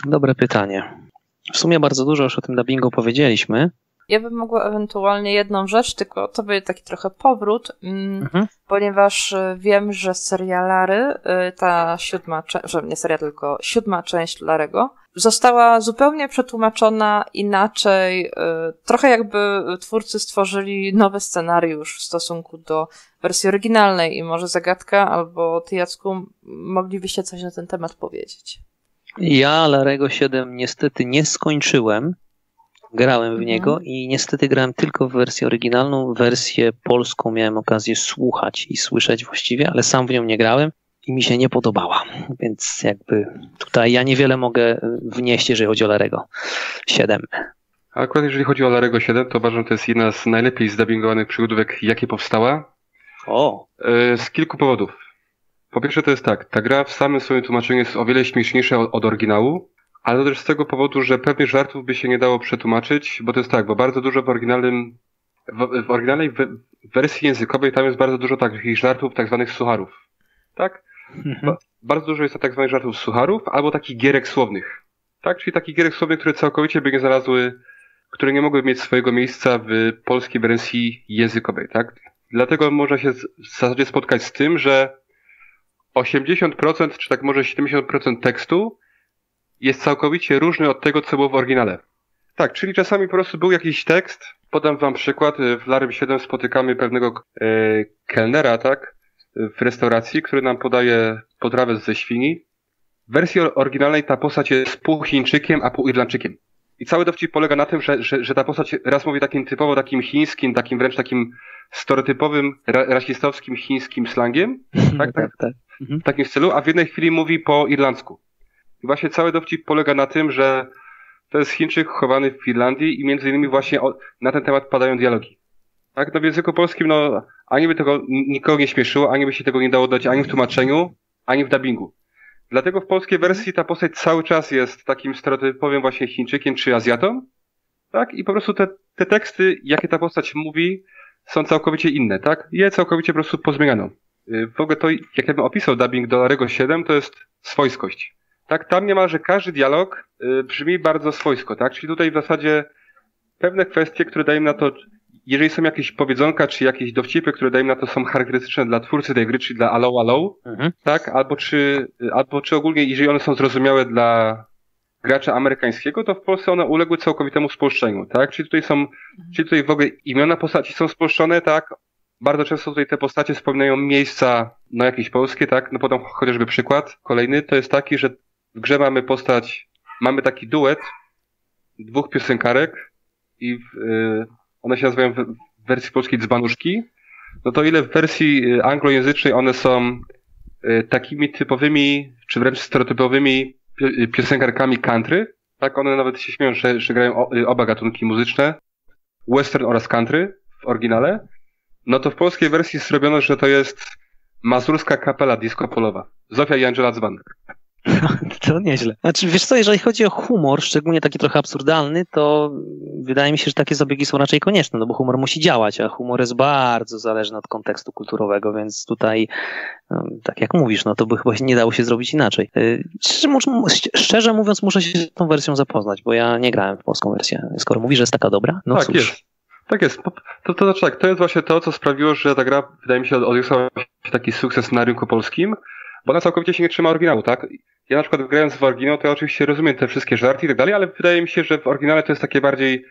Dobre pytanie. W sumie bardzo dużo już o tym dubbingu powiedzieliśmy. Ja bym mogła ewentualnie jedną rzecz, tylko to będzie taki trochę powrót, mm, mhm. ponieważ e, wiem, że serialary, e, ta siódma, że nie serial, tylko siódma część Larego, została zupełnie przetłumaczona inaczej, y, trochę jakby twórcy stworzyli nowy scenariusz w stosunku do wersji oryginalnej i może zagadka albo ty Jacku moglibyście coś na ten temat powiedzieć. Ja Larego 7 niestety nie skończyłem. Grałem w mhm. niego i niestety grałem tylko w wersję oryginalną. Wersję polską miałem okazję słuchać i słyszeć właściwie, ale sam w nią nie grałem i mi się nie podobała. Więc jakby tutaj ja niewiele mogę wnieść, jeżeli chodzi o Larego 7. A akurat jeżeli chodzi o Larego 7, to uważam, że to jest jedna z najlepiej zdubbingowanych przygodówek, jakie powstała. O! E, z kilku powodów. Po pierwsze to jest tak, ta gra w samym swoim tłumaczeniu jest o wiele śmieszniejsza od, od oryginału, ale też z tego powodu, że pewnych żartów by się nie dało przetłumaczyć, bo to jest tak, bo bardzo dużo w oryginalnym, w, w oryginalnej wersji językowej tam jest bardzo dużo takich żartów, tak zwanych sucharów. tak? Bardzo dużo jest tak zwanych żartów sucharów, albo takich gierek słownych, tak? Czyli takich gierek słownych, które całkowicie by nie znalazły, które nie mogły mieć swojego miejsca w polskiej wersji językowej, tak? Dlatego można się w zasadzie spotkać z tym, że 80% czy tak może 70% tekstu jest całkowicie różny od tego, co było w oryginale. Tak, czyli czasami po prostu był jakiś tekst. Podam wam przykład. W Larym 7 spotykamy pewnego e, kelnera, tak? W restauracji, który nam podaje potrawę ze świni. W wersji oryginalnej ta postać jest pół Chińczykiem, a pół Irlandczykiem. I cały dowcip polega na tym, że, że, że ta postać raz mówi takim typowo takim chińskim, takim wręcz takim stereotypowym, ra, rasistowskim chińskim slangiem. Tak, tak, tak. tak. W takim stylu, a w jednej chwili mówi po irlandzku. I właśnie cały dowcip polega na tym, że to jest Chińczyk chowany w Finlandii i między innymi właśnie o, na ten temat padają dialogi. Tak, no w języku polskim, no, ani by tego nikogo nie śmieszyło, ani by się tego nie dało dać ani w tłumaczeniu, ani w dubbingu. Dlatego w polskiej wersji ta postać cały czas jest takim stereotypowym właśnie Chińczykiem czy Azjatą. Tak, i po prostu te, te teksty, jakie ta postać mówi, są całkowicie inne, tak? Je całkowicie po prostu pozmieniano. Y, w ogóle to, jak ja bym opisał dubbing do Larego 7, to jest swojskość. Tak, tam niemalże każdy dialog y, brzmi bardzo swojsko, tak? Czyli tutaj w zasadzie pewne kwestie, które dają na to, jeżeli są jakieś powiedzonka, czy jakieś dowcipy, które dają na to są charakterystyczne dla twórcy tej gry, czyli dla Allow Allow, mhm. tak? Albo czy, albo czy ogólnie, jeżeli one są zrozumiałe dla gracza amerykańskiego, to w Polsce one uległy całkowitemu spolszczeniu, tak? Czyli tutaj są, mhm. czyli tutaj w ogóle imiona postaci są spolszczone, tak? Bardzo często tutaj te postacie wspominają miejsca, no jakieś polskie, tak? No podam chociażby przykład. Kolejny to jest taki, że w grze mamy postać, mamy taki duet dwóch piosenkarek i w, y, one się nazywają w, wersji polskiej dzbanuszki. No to ile w wersji y, anglojęzycznej one są y, takimi typowymi, czy wręcz stereotypowymi y, piosenkarkami country. Tak, one nawet się śmieją, że, że grają oba gatunki muzyczne. Western oraz country w oryginale. No to w polskiej wersji zrobiono, że to jest mazurska kapela disco polowa. Zofia i Angela Dzban. To nieźle. Znaczy, wiesz co, jeżeli chodzi o humor, szczególnie taki trochę absurdalny, to wydaje mi się, że takie zabiegi są raczej konieczne, no bo humor musi działać, a humor jest bardzo zależny od kontekstu kulturowego, więc tutaj, no, tak jak mówisz, no to by chyba nie dało się zrobić inaczej. Y, szczerze, szczerze mówiąc, muszę się z tą wersją zapoznać, bo ja nie grałem w polską wersję. Skoro mówisz, że jest taka dobra, no tak, cóż. Jest. Tak jest. To, to znaczy tak, to jest właśnie to, co sprawiło, że ta gra, wydaje mi się, odniosła taki sukces na rynku polskim, bo ona całkowicie się nie trzyma oryginału, tak? Ja na przykład grając w oryginał, to ja oczywiście rozumiem te wszystkie żarty i tak dalej, ale wydaje mi się, że w oryginale to jest takie bardziej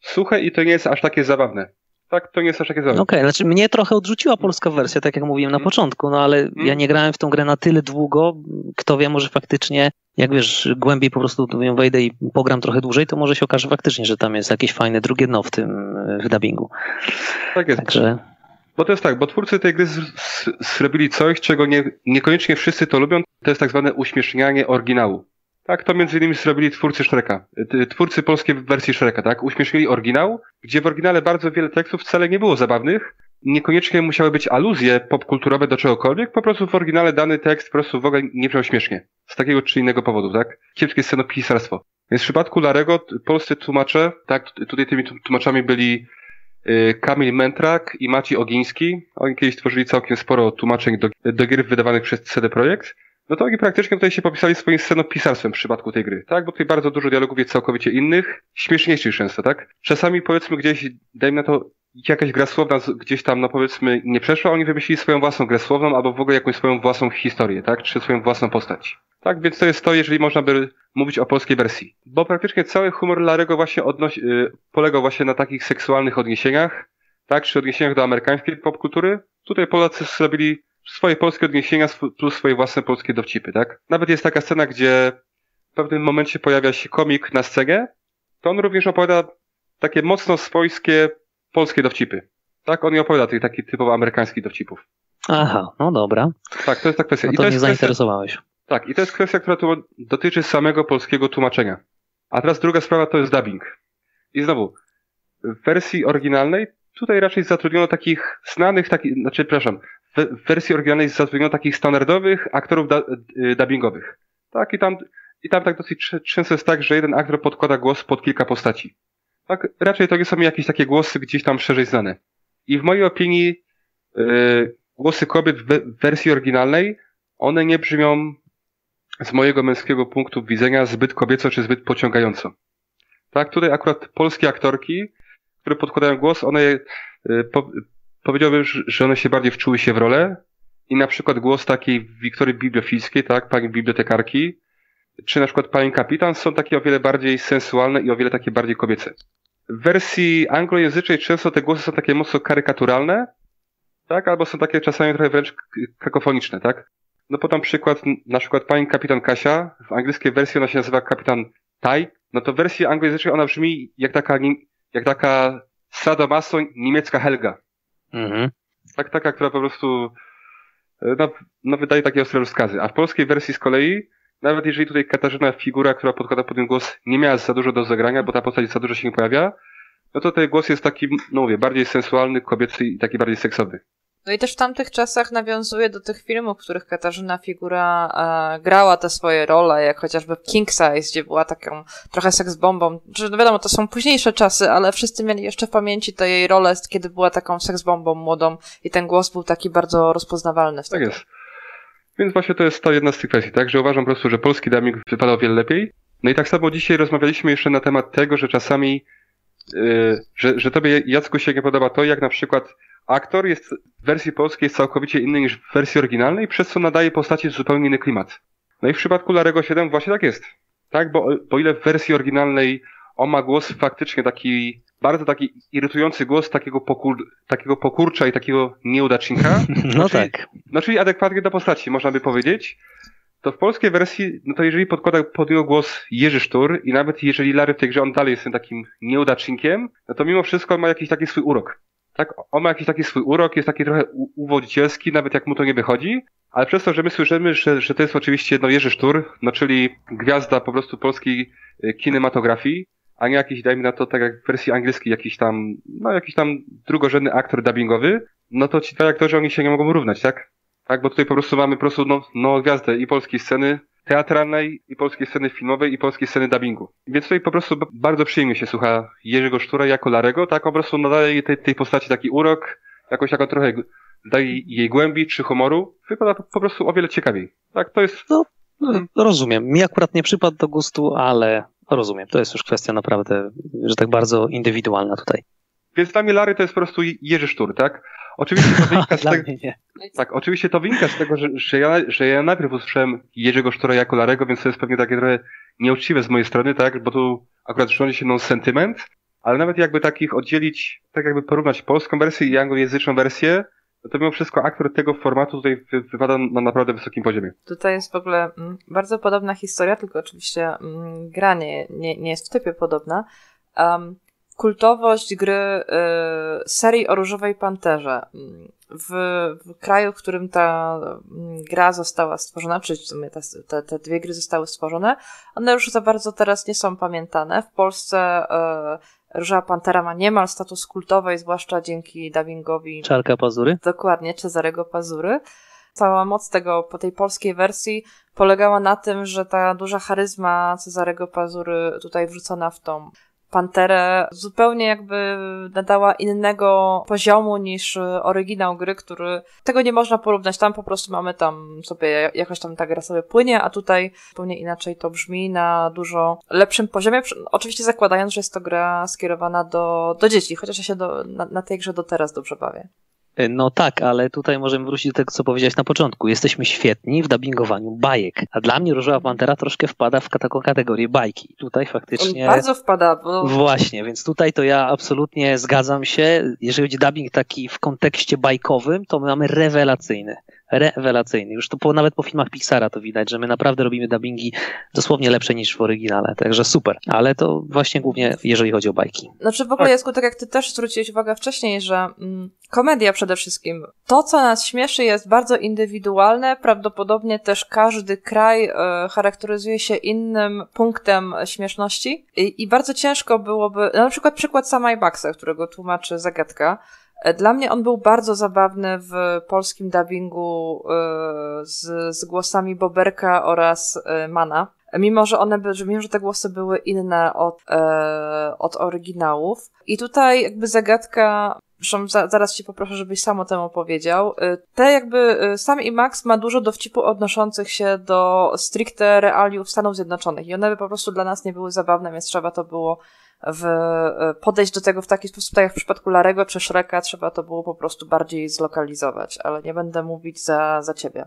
suche i to nie jest aż takie zabawne. Tak, to nie jest aż takie zabawne. Okej, okay, znaczy mnie trochę odrzuciła polska wersja, tak jak mówiłem na hmm. początku, no ale hmm. ja nie grałem w tą grę na tyle długo, kto wie, może faktycznie, jak wiesz, głębiej po prostu ją wejdę i pogram trochę dłużej, to może się okaże faktycznie, że tam jest jakieś fajne drugie dno w tym w dubbingu. Tak jest. Także... Bo to jest tak, bo twórcy tej gry zrobili coś, czego nie, niekoniecznie wszyscy to lubią, to jest tak zwane uśmiesznianie oryginału. Tak, to między innymi zrobili twórcy Shreka, twórcy polskiej wersji Shreka, tak? Uśmiesznili oryginał, gdzie w oryginale bardzo wiele tekstów wcale nie było zabawnych, niekoniecznie musiały być aluzje popkulturowe do czegokolwiek, po prostu w oryginale dany tekst po prostu w ogóle nie brzmiał śmiesznie. Z takiego czy innego powodu, tak? Kiepskie scenopisarstwo. Więc w przypadku Larego polscy tłumacze, tak, tutaj tymi tłumaczami byli Kamil Mentrak i Maciej Ogiński. Oni kiedyś stworzyli całkiem sporo tłumaczeń do, do gier wydawanych przez CD Projekt. No to oni praktycznie tutaj się popisali swoim scenopisarstwem w przypadku tej gry, tak? Bo tutaj bardzo dużo dialogów jest całkowicie innych, śmieszniejszych często, tak? Czasami powiedzmy gdzieś, dajmy na to, jakaś gra słowna gdzieś tam, no powiedzmy, nie przeszła, oni wymyślili swoją własną grę słowną albo w ogóle jakąś swoją własną historię, tak? Czy swoją własną postać. Tak, więc to jest to, jeżeli można by mówić o polskiej wersji. Bo praktycznie cały humor Larego właśnie odnosi, yy, polegał właśnie na takich seksualnych odniesieniach, tak, czy odniesieniach do amerykańskiej popkultury. Tutaj Polacy zrobili swoje polskie odniesienia plus swoje własne polskie dowcipy, tak? Nawet jest taka scena, gdzie w pewnym momencie pojawia się komik na scenie, to on również opowiada takie mocno swojskie polskie dowcipy. Tak, on nie opowiada tych takich typowo amerykańskich dowcipów. Aha, no dobra. Tak, to jest ta kwestia. No to I to mnie zainteresowałeś. Kwestia, tak, i to jest kwestia, która tu dotyczy samego polskiego tłumaczenia. A teraz druga sprawa to jest dubbing. I znowu, w wersji oryginalnej tutaj raczej zatrudniono takich znanych, takich, znaczy, przepraszam, w wersji oryginalnej zatrudniono takich standardowych aktorów da, y, dubbingowych. Tak, i tam, i tam tak dosyć często jest tak, że jeden aktor podkłada głos pod kilka postaci. Tak, raczej to są jakieś takie głosy gdzieś tam szerzej znane. I w mojej opinii yy, głosy kobiet w wersji oryginalnej, one nie brzmią z mojego męskiego punktu widzenia zbyt kobieco czy zbyt pociągająco. Tak, tutaj akurat polskie aktorki, które podkładają głos, one y, po, powiedziałbym, że one się bardziej wczuły się w rolę i na przykład głos takiej Wiktorii Bibliofilskiej, tak, pani bibliotekarki, czy na przykład pani kapitan są takie o wiele bardziej sensualne i o wiele takie bardziej kobiece. W wersji anglojęzycznej często te głosy są takie mocno karykaturalne, tak, albo są takie czasami trochę wręcz kakofoniczne, tak. No podam przykład, na przykład pani kapitan Kasia, w angielskiej wersji ona się nazywa kapitan Tai, no to w wersji anglojęzycznej ona brzmi jak taka, jak taka sadomaso niemiecka Helga. Mhm. Tak, taka, która po prostu e, no, no wydaje takie ostre rozkazy. A w polskiej wersji z kolei, nawet jeżeli tutaj Katarzyna, figura, która podkłada pod ten głos, nie miała za dużo do zagrania, bo ta postać za dużo się nie pojawia, no to ten głos jest taki, no mówię, bardziej sensualny, kobiecy i taki bardziej seksowny. No i też w tamtych czasach nawiązuje do tych filmów, w których Katarzyna figura e, grała te swoje role, jak chociażby King Size, gdzie była taką trochę seksbombą. Że no wiadomo, to są późniejsze czasy, ale wszyscy mieli jeszcze w pamięci te jej role, kiedy była taką seksbombą młodą i ten głos był taki bardzo rozpoznawalny wtedy. Tak jest. Więc właśnie to jest ta jedna z tych kwestii, tak? Że uważam po prostu, że polski dubbing wypada o wiele lepiej. No i tak samo dzisiaj rozmawialiśmy jeszcze na temat tego, że czasami, yy, że, że tobie Jacku się nie podoba to, jak na przykład aktor jest w wersji polskiej jest całkowicie inny niż w wersji oryginalnej, przez co nadaje postaci zupełnie inny klimat. No i w przypadku Larego 7 właśnie tak jest. Tak, bo o ile w wersji oryginalnej on ma głos faktycznie taki, bardzo taki irytujący głos takiego, pokur, takiego pokurcza i takiego nieudacznika. No czyli, tak. No czyli adekwatnie do postaci, można by powiedzieć. To w polskiej wersji, no to jeżeli podkłada pod jego głos Jerzy Sztur i nawet jeżeli Lary w tej grze on dalej jest tym takim nieudacznikiem, no to mimo wszystko ma jakiś taki swój urok. Tak, on ma jakiś taki swój urok, jest taki trochę uwodzicielski, nawet jak mu to nie wychodzi, ale przez to, że my słyszymy, że, że to jest oczywiście no, Jerzy Sztur, no czyli gwiazda po prostu polskiej y, kinematografii, a nie jakiś, dajmy na to, tak jak w wersji angielskiej, jakiś tam, no jakiś tam drugorzędny aktor dubbingowy, no to ci dwaj aktorzy, oni się nie mogą równać, tak? Tak, bo tutaj po prostu mamy po prostu, no, no gwiazdę i polskiej sceny, teatralnej, i polskiej sceny filmowej, i polskiej sceny dubbingu. Więc tutaj po prostu bardzo przyjemnie się słucha Jerzego Sztura jako Larego, tak po prostu nadaje tej, tej postaci taki urok, jakoś taką trochę daje jej głębi czy humoru, wypada po, prostu o wiele ciekawiej. Tak, to jest... No, rozumiem. Mi akurat nie przypadł do gustu, ale rozumiem. To jest już kwestia naprawdę, że tak bardzo indywidualna tutaj. Więc dla mnie Lary to jest po prostu Jerzy Sztur, tak? Oczywiście to wynika z tego. Tak, oczywiście to wynika z tego, że, że, ja, że ja najpierw usłyszałem Jerzego Sztura jako Larego, więc to jest pewnie takie trochę nieuczciwe z mojej strony, tak? Bo tu akurat rządzi się mną sentyment, ale nawet jakby takich oddzielić, tak jakby porównać polską wersję i anglojęzyczną wersję, no to mimo wszystko aktor tego formatu tutaj wypada na naprawdę wysokim poziomie. Tutaj jest w ogóle mm, bardzo podobna historia, tylko oczywiście mm, gra nie, nie, nie jest w typie podobna. Um, kultowość gry y, serii o Różowej Panterze. W, w kraju, w którym ta mm, gra została stworzona, czy w sumie te, te, dwie gry zostały stworzone, one już za bardzo teraz nie są pamiętane. W Polsce y, Różowa Pantera ma niemal status kultowej, zwłaszcza dzięki dubbingowi. Czarka Pazury? Dokładnie, Cezarego Pazury. Cała moc tego, po tej polskiej wersji polegała na tym, że ta duża charyzma Cezarego Pazury tutaj wrzucona w tą Panterę zupełnie jakby nadała innego poziomu niż oryginał gry, który tego nie można porównać. Tam po prostu mamy tam sobie, jakoś tam ta gra sobie płynie, a tutaj zupełnie inaczej to brzmi na dużo lepszym poziomie. Oczywiście zakładając, że jest to gra skierowana do, do dzieci, chociaż ja się do, na, na tej grze do teraz dobrze bawię. E, no tak, ale tutaj możemy wrócić do tego, co powiedziałeś na początku. Jesteśmy świetni w dubbingowaniu bajek, a dla mnie Różowa Pantera troszkę wpada w taką kategorię bajki. Tutaj faktycznie... On bardzo wpada, bo... Właśnie, więc tutaj to ja absolutnie zgadzam się. Jeżeli chodzi dubbing taki w kontekście bajkowym, to my mamy rewelacyjny rewelacyjny. Już to po, nawet po filmach Pixara to widać, że my naprawdę robimy dubbingi dosłownie lepsze niż w oryginale, także super. Ale to właśnie głównie jeżeli chodzi o bajki. Znaczy w ogóle, Jasku, tak jak ty też zwróciłeś uwagę wcześniej, że mm, komedia przede wszystkim. To, co nas śmieszy jest bardzo indywidualne, prawdopodobnie też każdy kraj e, charakteryzuje się innym punktem śmieszności i, i bardzo ciężko byłoby, no, na przykład przykład Samaj Baxa, którego tłumaczy Zagadka, dla mnie on był bardzo zabawny w polskim dubbingu e, z, z głosami Boberka oraz e, Mana. Mimo, że one, mimo, że te głosy były inne od, e, od oryginałów. I tutaj jakby zagadka zresztą za, zaraz cię poproszę, żebyś sam o tym opowiedział. Te jakby, Sam i Max ma dużo dowcipu odnoszących się do stricte realiów Stanów Zjednoczonych i one by po prostu dla nas nie były zabawne, więc trzeba to było w, y, podejść do tego w taki sposób, tak jak w przypadku Larego czy Shreka, trzeba to było po prostu bardziej zlokalizować, ale nie będę mówić za, za ciebie,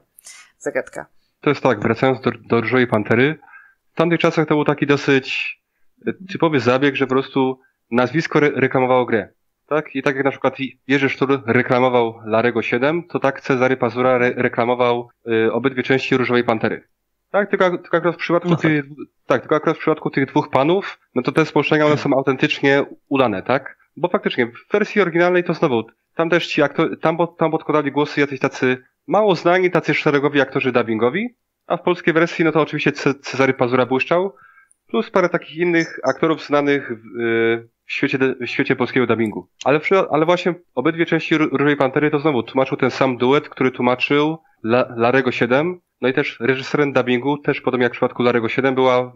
Zagadka. To jest tak, wracając do, do Różowej Pantery, w tamtych czasach to był taki dosyć typowy zabieg, że po prostu nazwisko re reklamowało grę. Tak? I tak jak na przykład Jerzy Sztur reklamował Larego 7, to tak Cezary Pazura re reklamował y, obydwie części Różowej Pantery. Tak, tylko, tylko akurat w przypadku no tak. tych, tak, tylko akurat w przypadku tych dwóch panów, no to te spolszczenia one są autentycznie udane, tak? Bo faktycznie w wersji oryginalnej to znowu, tam też ci aktor, tam, tam podkładali głosy jacyś tacy mało znani, tacy szeregowi aktorzy dubbingowi, a w polskiej wersji no to oczywiście Cezary Pazura błyszczał, plus parę takich innych aktorów znanych w, y, w świecie, w świecie polskiego dubbingu. Ale, ale właśnie obydwie części Różowej Pantery to znowu tłumaczył ten sam duet, który tłumaczył La, Larego 7, no i też reżyserem dubbingu, też podobnie jak w przypadku Larego 7 była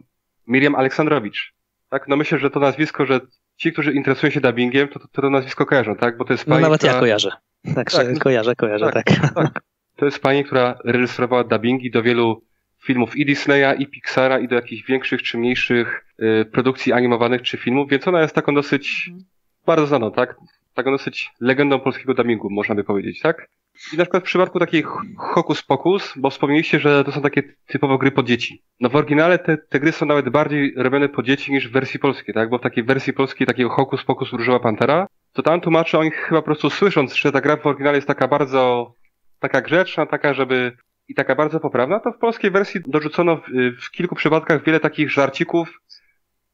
Miriam Aleksandrowicz. Tak, no myślę, że to nazwisko, że ci, którzy interesują się dubbingiem, to to, to nazwisko kojarzą, tak? Bo to jest no pani, No nawet która... ja kojarzę. Tak, tak kojarzę, kojarzę, tak, tak. tak. To jest pani, która reżyserowała dubbingi do wielu filmów i Disneya, i Pixara, i do jakichś większych czy mniejszych y, produkcji animowanych czy filmów, więc ona jest taką dosyć mhm. bardzo znaną, tak? Taką dosyć legendą polskiego dubbingu, można by powiedzieć, tak? I na przykład w przypadku takiej Hokus Pokus, bo wspomnieliście, że to są takie typowo gry pod dzieci. No w oryginale te, te gry są nawet bardziej robione pod dzieci niż w wersji polskiej, tak? Bo w takiej wersji polskiej takiego Hokus Pokus Różowa Pantera, to tam tłumaczy oni chyba po prostu słysząc, że ta gra w oryginale jest taka bardzo taka grzeczna, taka, żeby i taka bardzo poprawna, to w polskiej wersji dorzucono w, w kilku przypadkach wiele takich żarcików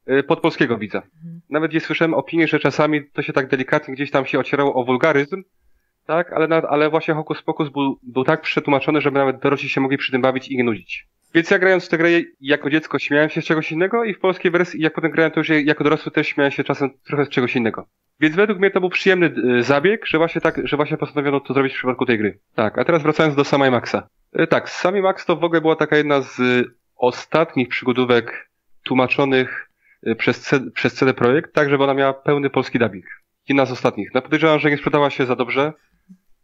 y, pod polskiego widza. Mhm. Nawet gdzie słyszałem opinię, że czasami to się tak delikatnie gdzieś tam się ocierało o wulgaryzm, tak, ale, ale właśnie Hokus Pokus był, był tak przetłumaczony, żeby nawet dorośli się mogli przy tym bawić i nie nudzić. Więc ja grając w tę grę jako dziecko śmiałem się z czegoś innego i w polskiej wersji, jak potem grałem to już jako dorosły też śmiałem się czasem trochę z czegoś innego. Więc według mnie to był przyjemny y, zabieg, że właśnie tak, że właśnie postanowiono to zrobić w przypadku tej gry. Tak, a teraz wracając do samej Maxa. Y, tak, Sami Max to w ogóle była taka jedna z y, ostatnich przygodówek tłumaczonych przez, przez CD Projekt, tak żeby ona miała pełny polski dubbing. Jedna z ostatnich. No podejrzewam, że nie sprzedała się za dobrze,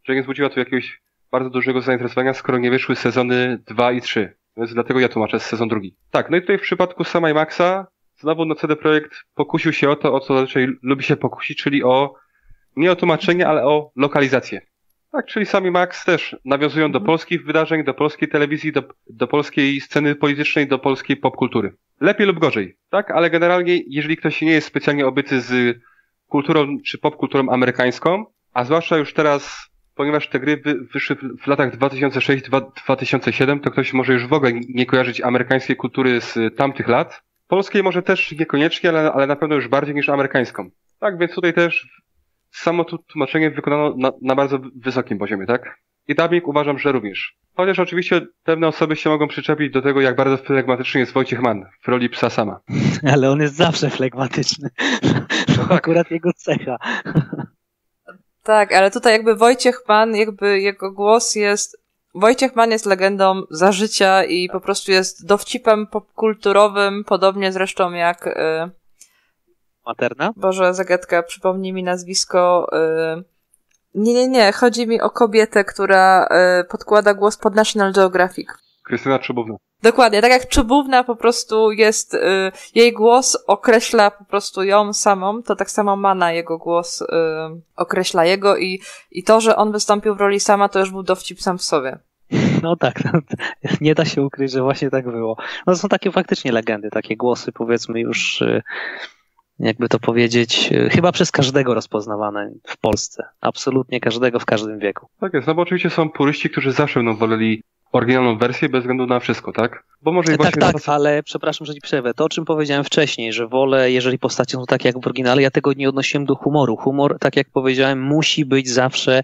że nie wzbudziła tu jakiegoś bardzo dużego zainteresowania, skoro nie wyszły sezony 2 i 3. Więc dlatego ja tłumaczę sezon drugi. Tak, no i tutaj w przypadku samej Maxa znowu no CD Projekt pokusił się o to, o co zazwyczaj lubi się pokusić, czyli o nie o tłumaczenie, ale o lokalizację. Tak, czyli sami Max też nawiązują do mhm. polskich wydarzeń, do polskiej telewizji, do, do polskiej sceny politycznej, do polskiej popkultury. Lepiej lub gorzej, tak? Ale generalnie, jeżeli ktoś nie jest specjalnie obyty z kulturą czy popkulturą amerykańską, a zwłaszcza już teraz, ponieważ te gry wyszły w latach 2006-2007, to ktoś może już w ogóle nie kojarzyć amerykańskiej kultury z tamtych lat, Polskiej może też niekoniecznie, ale, ale na pewno już bardziej niż amerykańską. Tak, więc tutaj też samo tłumaczenie wykonano na, na bardzo wysokim poziomie, tak? I dubbing uważam, że również. Chociaż oczywiście pewne osoby się mogą przyczepić do tego, jak bardzo flegmatyczny jest Wojciech Mann w roli psa sama. Ale on jest zawsze flegmatyczny. No tak. Akurat jego cecha. Tak, ale tutaj jakby Wojciech Mann, jakby jego głos jest Wojciech Mann jest legendą za życia i po prostu jest dowcipem popkulturowym, podobnie zresztą jak... Y... Materna? Boże, zagadka, przypomnij mi nazwisko... Y... Nie, nie, nie, chodzi mi o kobietę, która y, podkłada głos pod National Geographic. Krystyna Czubówna. Dokładnie, tak jak Czubówna po prostu jest, y, jej głos określa po prostu ją samą, to tak samo Mana jego głos y, określa jego i, i to, że on wystąpił w roli sama, to już był dowcip sam w sobie. No tak, no, nie da się ukryć, że właśnie tak było. No to są takie faktycznie legendy, takie głosy powiedzmy już, y, jakby to powiedzieć, y, chyba przez każdego rozpoznawane w Polsce. Absolutnie każdego w każdym wieku. Tak jest, no bo oczywiście są puryści, którzy zawsze będą woleli oryginalną wersję bez względu na wszystko, tak? Bo może tak, tak, ale przepraszam, że ci przerwę. To, o czym powiedziałem wcześniej, że wolę, jeżeli postacie są takie jak w oryginale, ja tego nie odnosiłem do humoru. Humor, tak jak powiedziałem, musi być zawsze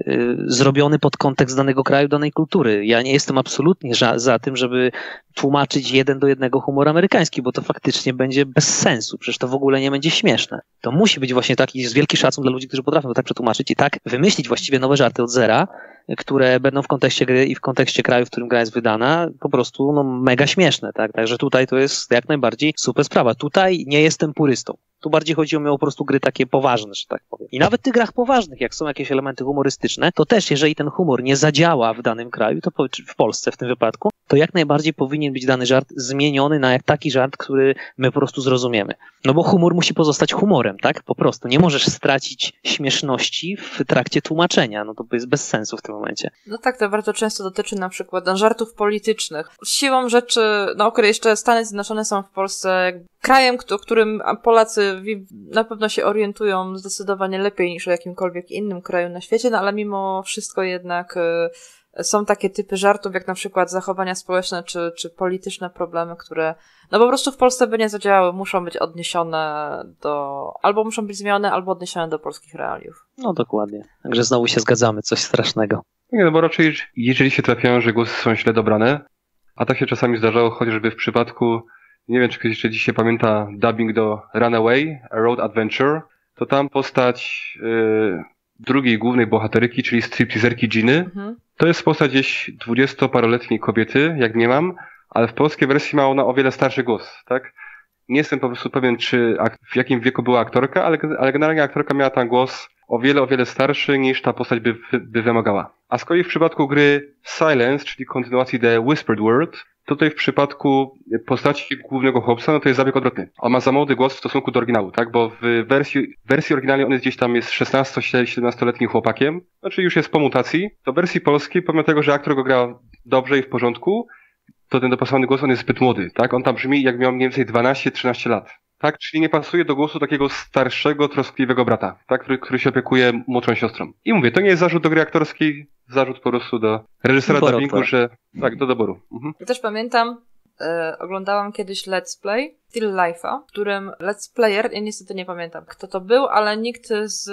y, zrobiony pod kontekst danego kraju, danej kultury. Ja nie jestem absolutnie za, za tym, żeby tłumaczyć jeden do jednego humor amerykański, bo to faktycznie będzie bez sensu. Przecież to w ogóle nie będzie śmieszne. To musi być właśnie taki wielki szacun dla ludzi, którzy potrafią tak przetłumaczyć i tak wymyślić właściwie nowe żarty od zera, które będą w kontekście gry i w kontekście kraju, w którym gra jest wydana, po prostu no, mega śmieszne, tak? Także tutaj to jest jak najbardziej super sprawa. Tutaj nie jestem purystą. Tu bardziej chodzi o po prostu gry takie poważne, że tak powiem. I nawet w tych grach poważnych, jak są jakieś elementy humorystyczne, to też jeżeli ten humor nie zadziała w danym kraju, to w Polsce w tym wypadku, to jak najbardziej powinien być dany żart zmieniony na taki żart, który my po prostu zrozumiemy. No bo humor musi pozostać humorem, tak? Po prostu. Nie możesz stracić śmieszności w trakcie tłumaczenia. No to jest bez sensu w tym momencie. No tak, to bardzo często dotyczy na przykład no, żartów politycznych. Siłą rzeczy, no okej, jeszcze Stany Zjednoczone są w Polsce krajem, o którym Polacy na pewno się orientują zdecydowanie lepiej niż o jakimkolwiek innym kraju na świecie, no ale mimo wszystko jednak y, są takie typy żartów, jak na przykład zachowania społeczne czy, czy polityczne problemy, które no po prostu w Polsce by nie zadziałały, muszą być odniesione do, albo muszą być zmienione, albo odniesione do polskich realiów. No dokładnie. Także znowu się zgadzamy, coś strasznego. Nie, no bo raczej jeżeli się trafiają, że głosy są źle dobrane, a tak się czasami zdarzało chociażby w przypadku nie wiem, czy ktoś jeszcze dzisiaj pamięta dubbing do Runaway, A Road Adventure, to tam postać y, drugiej głównej bohateryki, czyli stripteaserki Giny, mhm. to jest postać gdzieś dwudziestoparoletniej kobiety, jak nie mam, ale w polskiej wersji ma ona o wiele starszy głos, tak? Nie jestem po prostu pewien, czy w jakim wieku była aktorka, ale, ale generalnie aktorka miała tam głos o wiele, o wiele starszy niż ta postać by, by wymagała. A z kolei w przypadku gry Silence, czyli kontynuacji The Whispered Word, Tutaj w przypadku postaci głównego chłopca, no to jest zabieg odwrotny. On ma za młody głos w stosunku do oryginału, tak? Bo w wersji, w wersji oryginalnej on jest gdzieś tam jest 16-17-letnim chłopakiem, znaczy już jest po mutacji. To w wersji polskiej, pomimo tego, że aktor go gra dobrze i w porządku, to ten dopasowany głos on jest zbyt młody, tak? On tam brzmi jak miał mniej więcej 12-13 lat. Tak, czyli nie pasuje do głosu takiego starszego, troskliwego brata, tak, który, który się opiekuje młodszą siostrą. I mówię, to nie jest zarzut do gry aktorskiej, zarzut po prostu do reżysera dubbingu, że tak, do doboru. Mhm. Ja też pamiętam, e, oglądałam kiedyś Let's Play Still Life'a, w którym Let's Player, ja niestety nie pamiętam kto to był, ale nikt z,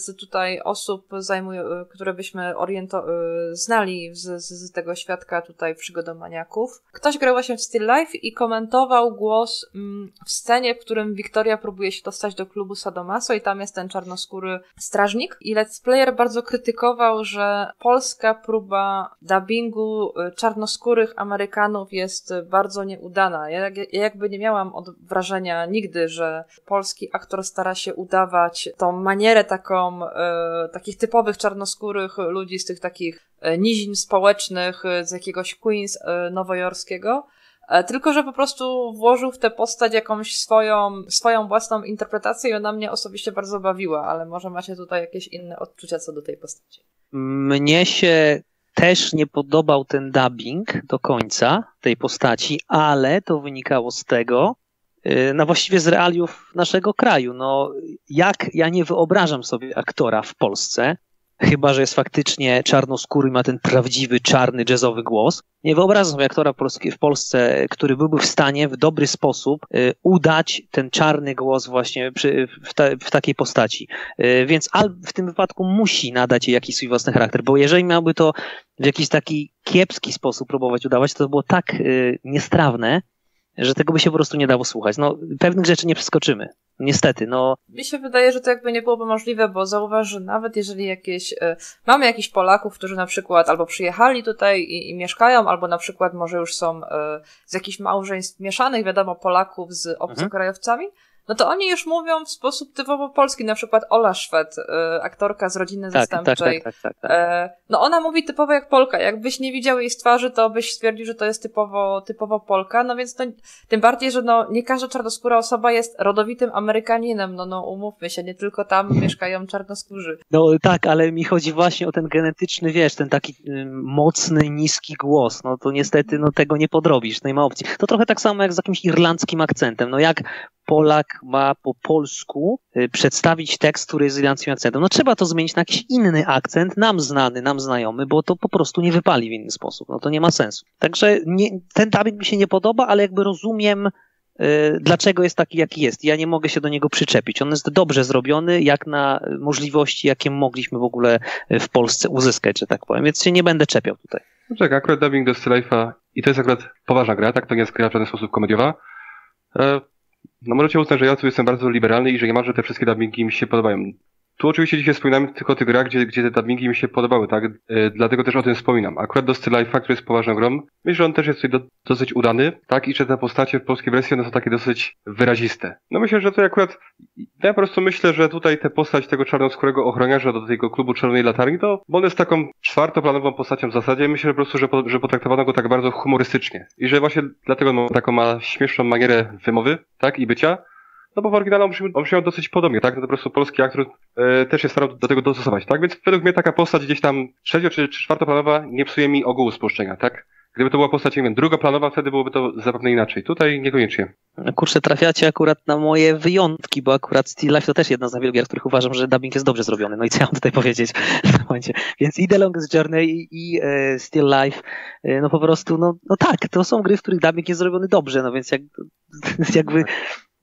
z tutaj osób, zajmuj, które byśmy oriento, e, znali z, z, tego świadka tutaj przygodomaniaków. Ktoś grał właśnie w Still Life i komentował głos mm, w scenie, w którym Wiktoria próbuje się dostać do klubu Sadomaso i tam jest ten czarnoskóry strażnik. I Let's Player bardzo krytykował, że polska próba dubbingu e, czarnoskórych Amerykanów jest bardzo nieudana. Ja, ja jakby nie miałam od wrażenia nigdy, że polski aktor stara się udawać tą manierę taką, e, takich typowych czarnoskórych ludzi z tych takich e, nizin społecznych, e, z jakiegoś Queens e, nowojorskiego. E, tylko, że po prostu włożył w tę postać jakąś swoją, swoją własną interpretację i ona mnie osobiście bardzo bawiła, ale może macie tutaj jakieś inne odczucia co do tej postaci. Mnie się też nie podobał ten dubbing do końca tej postaci, ale to wynikało z tego, no właściwie z realiów naszego kraju. No, jak ja nie wyobrażam sobie aktora w Polsce, chyba że jest faktycznie czarnoskóry i ma ten prawdziwy, czarny, jazzowy głos. Nie wyobrażam sobie aktora w Polsce, który byłby w stanie w dobry sposób y, udać ten czarny głos właśnie przy, w, ta, w, takiej postaci. Y, więc al w tym wypadku musi nadać jej jakiś swój własny charakter, bo jeżeli miałby to w jakiś taki kiepski sposób próbować udawać, to było tak niestrawne, że tego by się po prostu nie dało słuchać. No, pewnych rzeczy nie przeskoczymy. Niestety, no. Mi się wydaje, że to jakby nie byłoby możliwe, bo zauważ, że nawet jeżeli jakieś, y, mamy jakichś Polaków, którzy na przykład albo przyjechali tutaj i, i mieszkają, albo na przykład może już są y, z jakichś małżeństw mieszanych, wiadomo, Polaków z obcokrajowcami, mhm no to oni już mówią w sposób typowo polski, na przykład Ola Szwed, y, aktorka z rodziny tak, zastępczej. Tak, tak, tak, tak, tak. no ona mówi typowo jak Polka. Jakbyś nie widział jej z twarzy, to byś stwierdził, że to jest typowo, typowo Polka. No więc to, tym bardziej, że no nie każda czarnoskóra osoba jest rodowitym Amerykaninem. No, no umówmy się, nie tylko tam mieszkają czarnoskórzy. No tak, ale mi chodzi właśnie o ten genetyczny, wiesz, ten taki y, mocny, niski głos. No to niestety no tego nie podrobisz, no nie ma opcji. To trochę tak samo jak z jakimś irlandzkim akcentem. No jak Polak ma po polsku y, przedstawić tekst, który jest irlandzkim akcentem. No trzeba to zmienić na jakiś inny akcent, nam znany, nam znajomy, bo to po prostu nie wypali w inny sposób. No to nie ma sensu. Także nie, ten dubbing mi się nie podoba, ale jakby rozumiem, y, dlaczego jest taki, jaki jest. Ja nie mogę się do niego przyczepić. On jest dobrze zrobiony, jak na możliwości, jakie mogliśmy w ogóle w Polsce uzyskać, że tak powiem, więc się nie będę czepiał tutaj. No tak, akurat dubbing do Life'a i to jest akurat poważna gra, tak? To nie jest gra w żaden sposób komediowa. No możecie uznać, że ja tu jestem bardzo liberalny i że niemalże te wszystkie dubbingi mi się podobają. Tu oczywiście dzisiaj wspominamy tylko o tych grach, gdzie, gdzie te dubbingi mi się podobały, tak? E, dlatego też o tym wspominam. Akurat do Life'a, który jest poważną grą, myślę, że on też jest tutaj do, dosyć udany, tak? I że te postacie w polskiej wersji one są takie dosyć wyraziste. No myślę, że to akurat, ja po prostu myślę, że tutaj tę postać tego czarnoskórego ochroniarza do tego klubu Czerwonej Latarni, to bo on jest taką czwartoplanową postacią w zasadzie. Myślę że po prostu, że, po, że potraktowano go tak bardzo humorystycznie. I że właśnie dlatego on taką ma śmieszną manierę wymowy, tak? I bycia no bo w oryginale on brzmiał, on brzmiał dosyć podobnie, tak? No to po prostu polski aktor e, też się starał do tego dostosować, tak? Więc według mnie taka postać gdzieś tam trzecio czy, czy czwartoplanowa nie psuje mi ogółu spolszczenia, tak? Gdyby to była postać, nie wiem, drugoplanowa, wtedy byłoby to zapewne inaczej. Tutaj niekoniecznie. Kurczę, trafiacie akurat na moje wyjątki, bo akurat Still Life to też jedna z niewielu gier, których uważam, że dubbing jest dobrze zrobiony. No i co ja mam tutaj powiedzieć w tym momencie. Więc i The Longest Journey i, e, Still Life, e, no po prostu, no, no tak, to są gry, w których dubbing jest zrobiony dobrze, no więc jak, jakby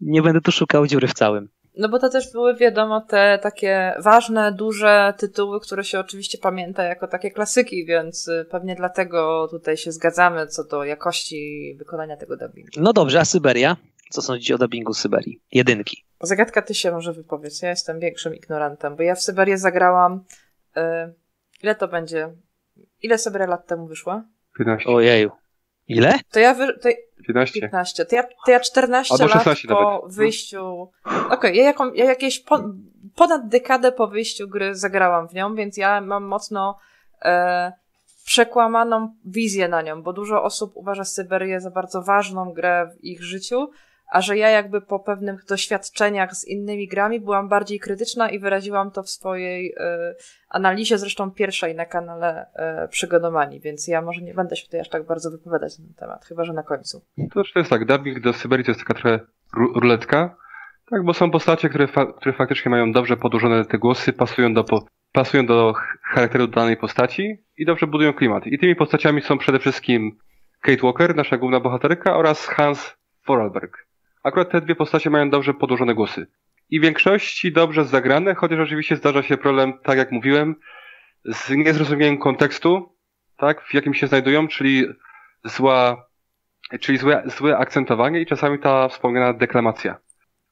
nie będę tu szukał dziury w całym. No bo to też były, wiadomo, te takie ważne, duże tytuły, które się oczywiście pamięta jako takie klasyki, więc y, pewnie dlatego tutaj się zgadzamy co do jakości wykonania tego dubbingu. No dobrze, a Syberia? Co sądzicie o dubbingu Syberii? Jedynki. Zagadka, ty się może wypowiedz. Ja jestem większym ignorantem, bo ja w Syberię zagrałam. Yy, ile to będzie? Ile Syberia lat temu wyszła? 15. Ojeju. Ile? To ja, wy, to, 15. 15. To ja, to ja 14 Albo lat 16 po nawet. wyjściu. Okej, okay, ja, jaką, ja jakieś po, ponad dekadę po wyjściu gry zagrałam w nią, więc ja mam mocno e, przekłamaną wizję na nią, bo dużo osób uważa Syberię za bardzo ważną grę w ich życiu, a że ja jakby po pewnych doświadczeniach z innymi grami byłam bardziej krytyczna i wyraziłam to w swojej e, analizie, zresztą pierwszej na kanale e, Przygodomani, więc ja może nie będę się tutaj aż tak bardzo wypowiadać na ten temat, chyba że na końcu. To, to jest tak, dubbing do Syberii to jest taka trochę ruletka, tak, bo są postacie, które, fa które faktycznie mają dobrze podłożone te głosy, pasują do, pasują do charakteru danej postaci i dobrze budują klimat. I tymi postaciami są przede wszystkim Kate Walker, nasza główna bohaterka, oraz Hans Vorarlberg. Akurat te dwie postacie mają dobrze podłożone głosy. I w większości dobrze zagrane, chociaż oczywiście zdarza się problem, tak jak mówiłem, z niezrozumieniem kontekstu, tak, w jakim się znajdują, czyli zła, czyli złe, złe akcentowanie i czasami ta wspomniana deklamacja.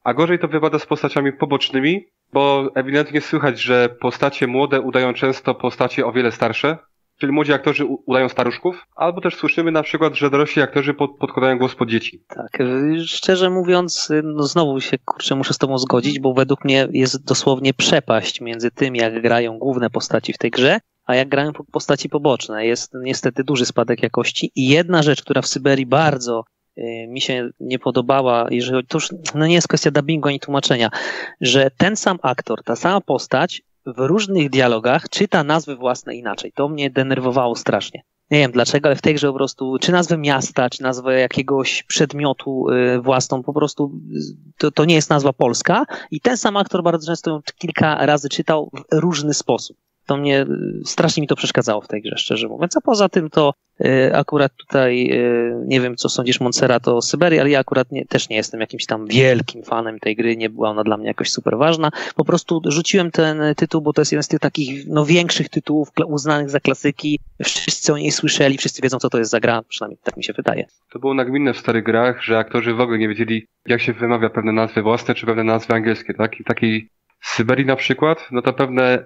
A gorzej to wypada z postaciami pobocznymi, bo ewidentnie słychać, że postacie młode udają często postacie o wiele starsze, Czyli młodzi aktorzy udają staruszków, albo też słyszymy na przykład, że dorośli aktorzy pod, podkładają głos pod dzieci. Tak, y, szczerze mówiąc, y, no znowu się kurczę muszę z tobą zgodzić, bo według mnie jest dosłownie przepaść między tym, jak grają główne postaci w tej grze, a jak grają postaci poboczne. Jest niestety duży spadek jakości i jedna rzecz, która w Syberii bardzo y, mi się nie podobała, jeżeli to już no nie jest kwestia dubbingu ani tłumaczenia, że ten sam aktor, ta sama postać w różnych dialogach czyta nazwy własne inaczej. To mnie denerwowało strasznie. Nie wiem dlaczego, ale w tej grze po prostu, czy nazwę miasta, czy nazwę jakiegoś przedmiotu y, własną, po prostu to, to nie jest nazwa polska i ten sam aktor bardzo często ją kilka razy czytał w różny sposób to mnie, strasznie mi to przeszkadzało w tej grze, szczerze mówiąc. A poza tym to y, akurat tutaj, y, nie wiem co sądzisz Montserrat o Syberii, ale ja akurat nie, też nie jestem jakimś tam wielkim fanem tej gry, nie była ona dla mnie jakoś super ważna. Po prostu rzuciłem ten tytuł, bo to jest jeden z tych takich no, większych tytułów uznanych za klasyki. Wszyscy o niej słyszeli, wszyscy wiedzą co to jest za gra, przynajmniej tak mi się wydaje. To było nagminne w starych grach, że aktorzy w ogóle nie wiedzieli jak się wymawia pewne nazwy własne, czy pewne nazwy angielskie, tak? I w takiej Syberii na przykład, no to pewne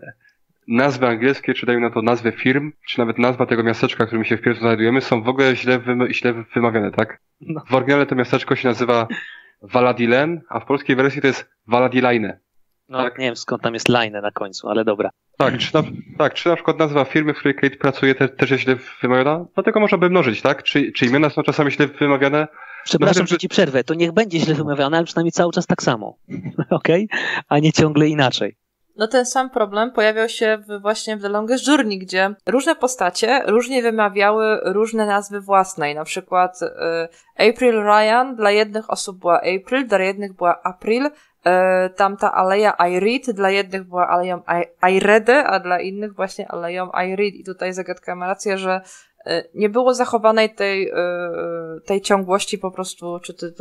nazwy angielskie, czy dajmy na to nazwy firm, czy nawet nazwa tego miasteczka, w którym się wpierw znajdujemy, są w ogóle źle, wymy źle wymawiane, tak? No. W oryginale to miasteczko się nazywa Valadilen, a w polskiej wersji to jest Valadilaine. No, tak? nie wiem skąd tam jest line na końcu, ale dobra. Tak, czy na, tak, czy na przykład nazwa firmy, w której Kate pracuje, te, też jest źle wymawiana? No tego można by mnożyć, tak? Czy, czy imiona są czasami źle wymawiane? Przepraszam, no, że ci przerwę. To niech będzie źle wymawiane, ale przynajmniej cały czas tak samo. Okej? Okay? A nie ciągle inaczej. No ten sam problem pojawiał się w, właśnie w The Longest Journey, gdzie różne postacie różnie wymawiały różne nazwy własnej. Na przykład y, April Ryan dla jednych osób była April, dla jednych była April, y, tamta aleja Irid dla jednych była aleją Irede, a dla innych właśnie aleją Irid. I tutaj zagadka ma rację, że E, nie było zachowanej tej, e, tej ciągłości po prostu, czy ty,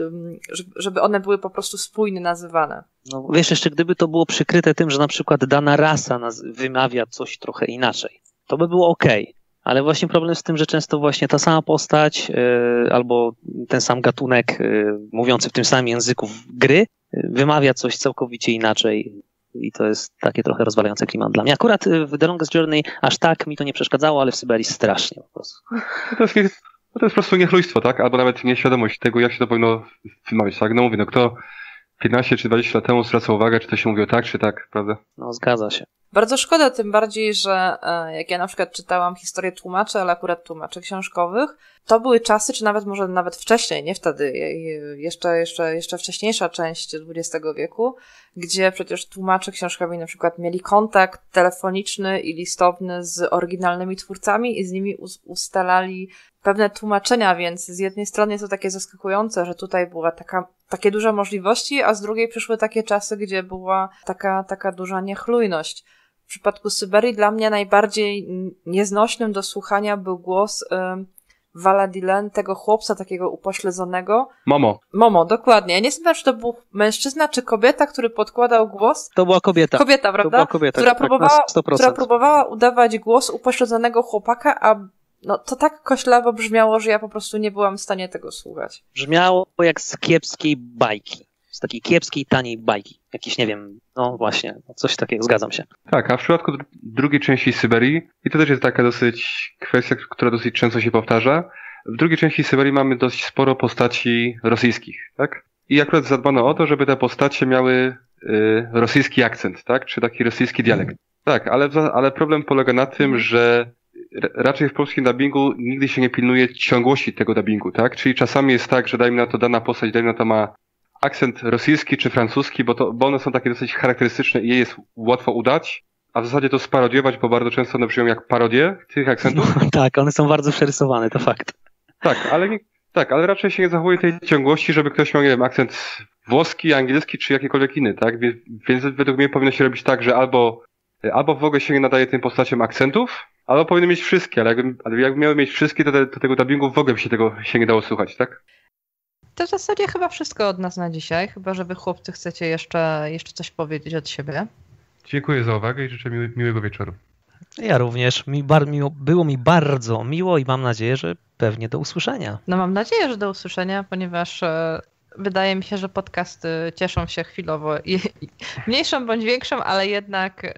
żeby one były po prostu spójnie nazywane. No wiesz, jeszcze gdyby to było przykryte tym, że na przykład dana rasa wymawia coś trochę inaczej, to by było ok. Ale właśnie problem z tym, że często właśnie ta sama postać yy, albo ten sam gatunek yy, mówiący w tym samym języku gry yy, wymawia coś całkowicie inaczej i to jest takie trochę rozwalające klimat dla mnie. Akurat w The Longest Journey aż tak mi to nie przeszkadzało, ale w Syberii strasznie po prostu. To, jest, to jest po prostu niechlujstwo, tak? Albo nawet nieświadomość tego, jak się to powinno wymawiać, tak? No mówię, no kto 15 czy 20 lat temu zwraca uwagę, czy to się mówiło tak, czy tak, prawda? No, zgadza się. Bardzo szkoda, tym bardziej, że e, jak ja na przykład czytałam historię tłumaczy, ale akurat tłumaczy książkowych, to były czasy, czy nawet może nawet wcześniej, nie wtedy, jeszcze, jeszcze, jeszcze wcześniejsza część XX wieku, gdzie przecież tłumacze książkowi na przykład mieli kontakt telefoniczny i listowny z oryginalnymi twórcami i z nimi ustalali pewne tłumaczenia, więc z jednej strony jest to takie zaskakujące, że tutaj była taka, takie duże możliwości, a z drugiej przyszły takie czasy, gdzie była taka, taka duża niechlujność. W przypadku Syberii dla mnie najbardziej nieznośnym do słuchania był głos y, Valadilen, tego chłopca takiego upośledzonego. Momo. Momo, dokładnie. Ja nie wiem, czy to był mężczyzna czy kobieta, który podkładał głos. To była kobieta. Kobieta, prawda? To była kobieta, która, tak, próbowała, która próbowała udawać głos upośledzonego chłopaka, a no to tak koślawo brzmiało, że ja po prostu nie byłam w stanie tego słuchać. Brzmiało jak z kiepskiej bajki. Z takiej kiepskiej, taniej bajki. Jakiś, nie wiem, no właśnie, coś takiego, zgadzam się. Tak, a w przypadku drugiej części Syberii, i to też jest taka dosyć kwestia, która dosyć często się powtarza, w drugiej części Syberii mamy dość sporo postaci rosyjskich, tak? I akurat zadbano o to, żeby te postacie miały y, rosyjski akcent, tak? Czy taki rosyjski dialekt. Tak, ale, ale problem polega na tym, że raczej w polskim dubbingu nigdy się nie pilnuje ciągłości tego dubbingu, tak? Czyli czasami jest tak, że dajmy na to dana postać, dajmy na to ma akcent rosyjski czy francuski, bo, to, bo one są takie dosyć charakterystyczne i je jest łatwo udać, a w zasadzie to sparodiować, bo bardzo często one brzmią jak parodie tych akcentów. No, tak, one są bardzo przerysowane, to fakt. Tak, ale nie, tak, ale raczej się nie zachowuje tej ciągłości, żeby ktoś miał, nie wiem, akcent włoski, angielski czy jakikolwiek inny, tak? Więc, więc według mnie powinno się robić tak, że albo, albo w ogóle się nie nadaje tym postaciom akcentów, albo powinny mieć wszystkie, ale jakby, ale jakby miały mieć wszystkie, to, te, to tego dubbingu w ogóle by się tego się nie dało słuchać, tak? To w zasadzie chyba wszystko od nas na dzisiaj, chyba że wy chłopcy chcecie jeszcze, jeszcze coś powiedzieć od siebie. Dziękuję za uwagę i życzę miły, miłego wieczoru. Ja również. Mi bar, miło, było mi bardzo miło i mam nadzieję, że pewnie do usłyszenia. No mam nadzieję, że do usłyszenia, ponieważ e, wydaje mi się, że podcasty cieszą się chwilowo i, i mniejszą bądź większą, ale jednak e,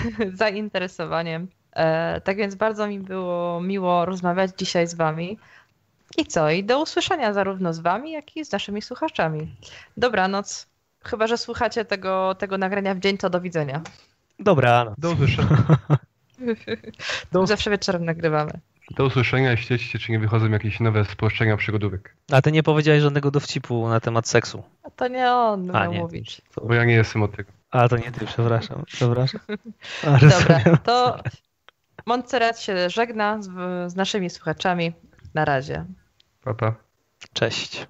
zainteresowaniem. E, tak więc bardzo mi było miło rozmawiać dzisiaj z wami. I co? I do usłyszenia zarówno z wami, jak i z naszymi słuchaczami. Dobranoc. Chyba, że słuchacie tego, tego nagrania w dzień, to do widzenia. Dobranoc. Do usłyszenia. Do... Zawsze wieczorem nagrywamy. Do usłyszenia i śledźcie, czy nie wychodzą jakieś nowe spolszczenia przygodówek. A ty nie powiedziałeś żadnego dowcipu na temat seksu. A to nie on A, miał nie, mówić. To... Bo ja nie jestem od tego. A to nie ty, przepraszam. Przepraszam. Dobra, to Montserrat się żegna z, z naszymi słuchaczami. Na razie. Pa, pa. Cześć.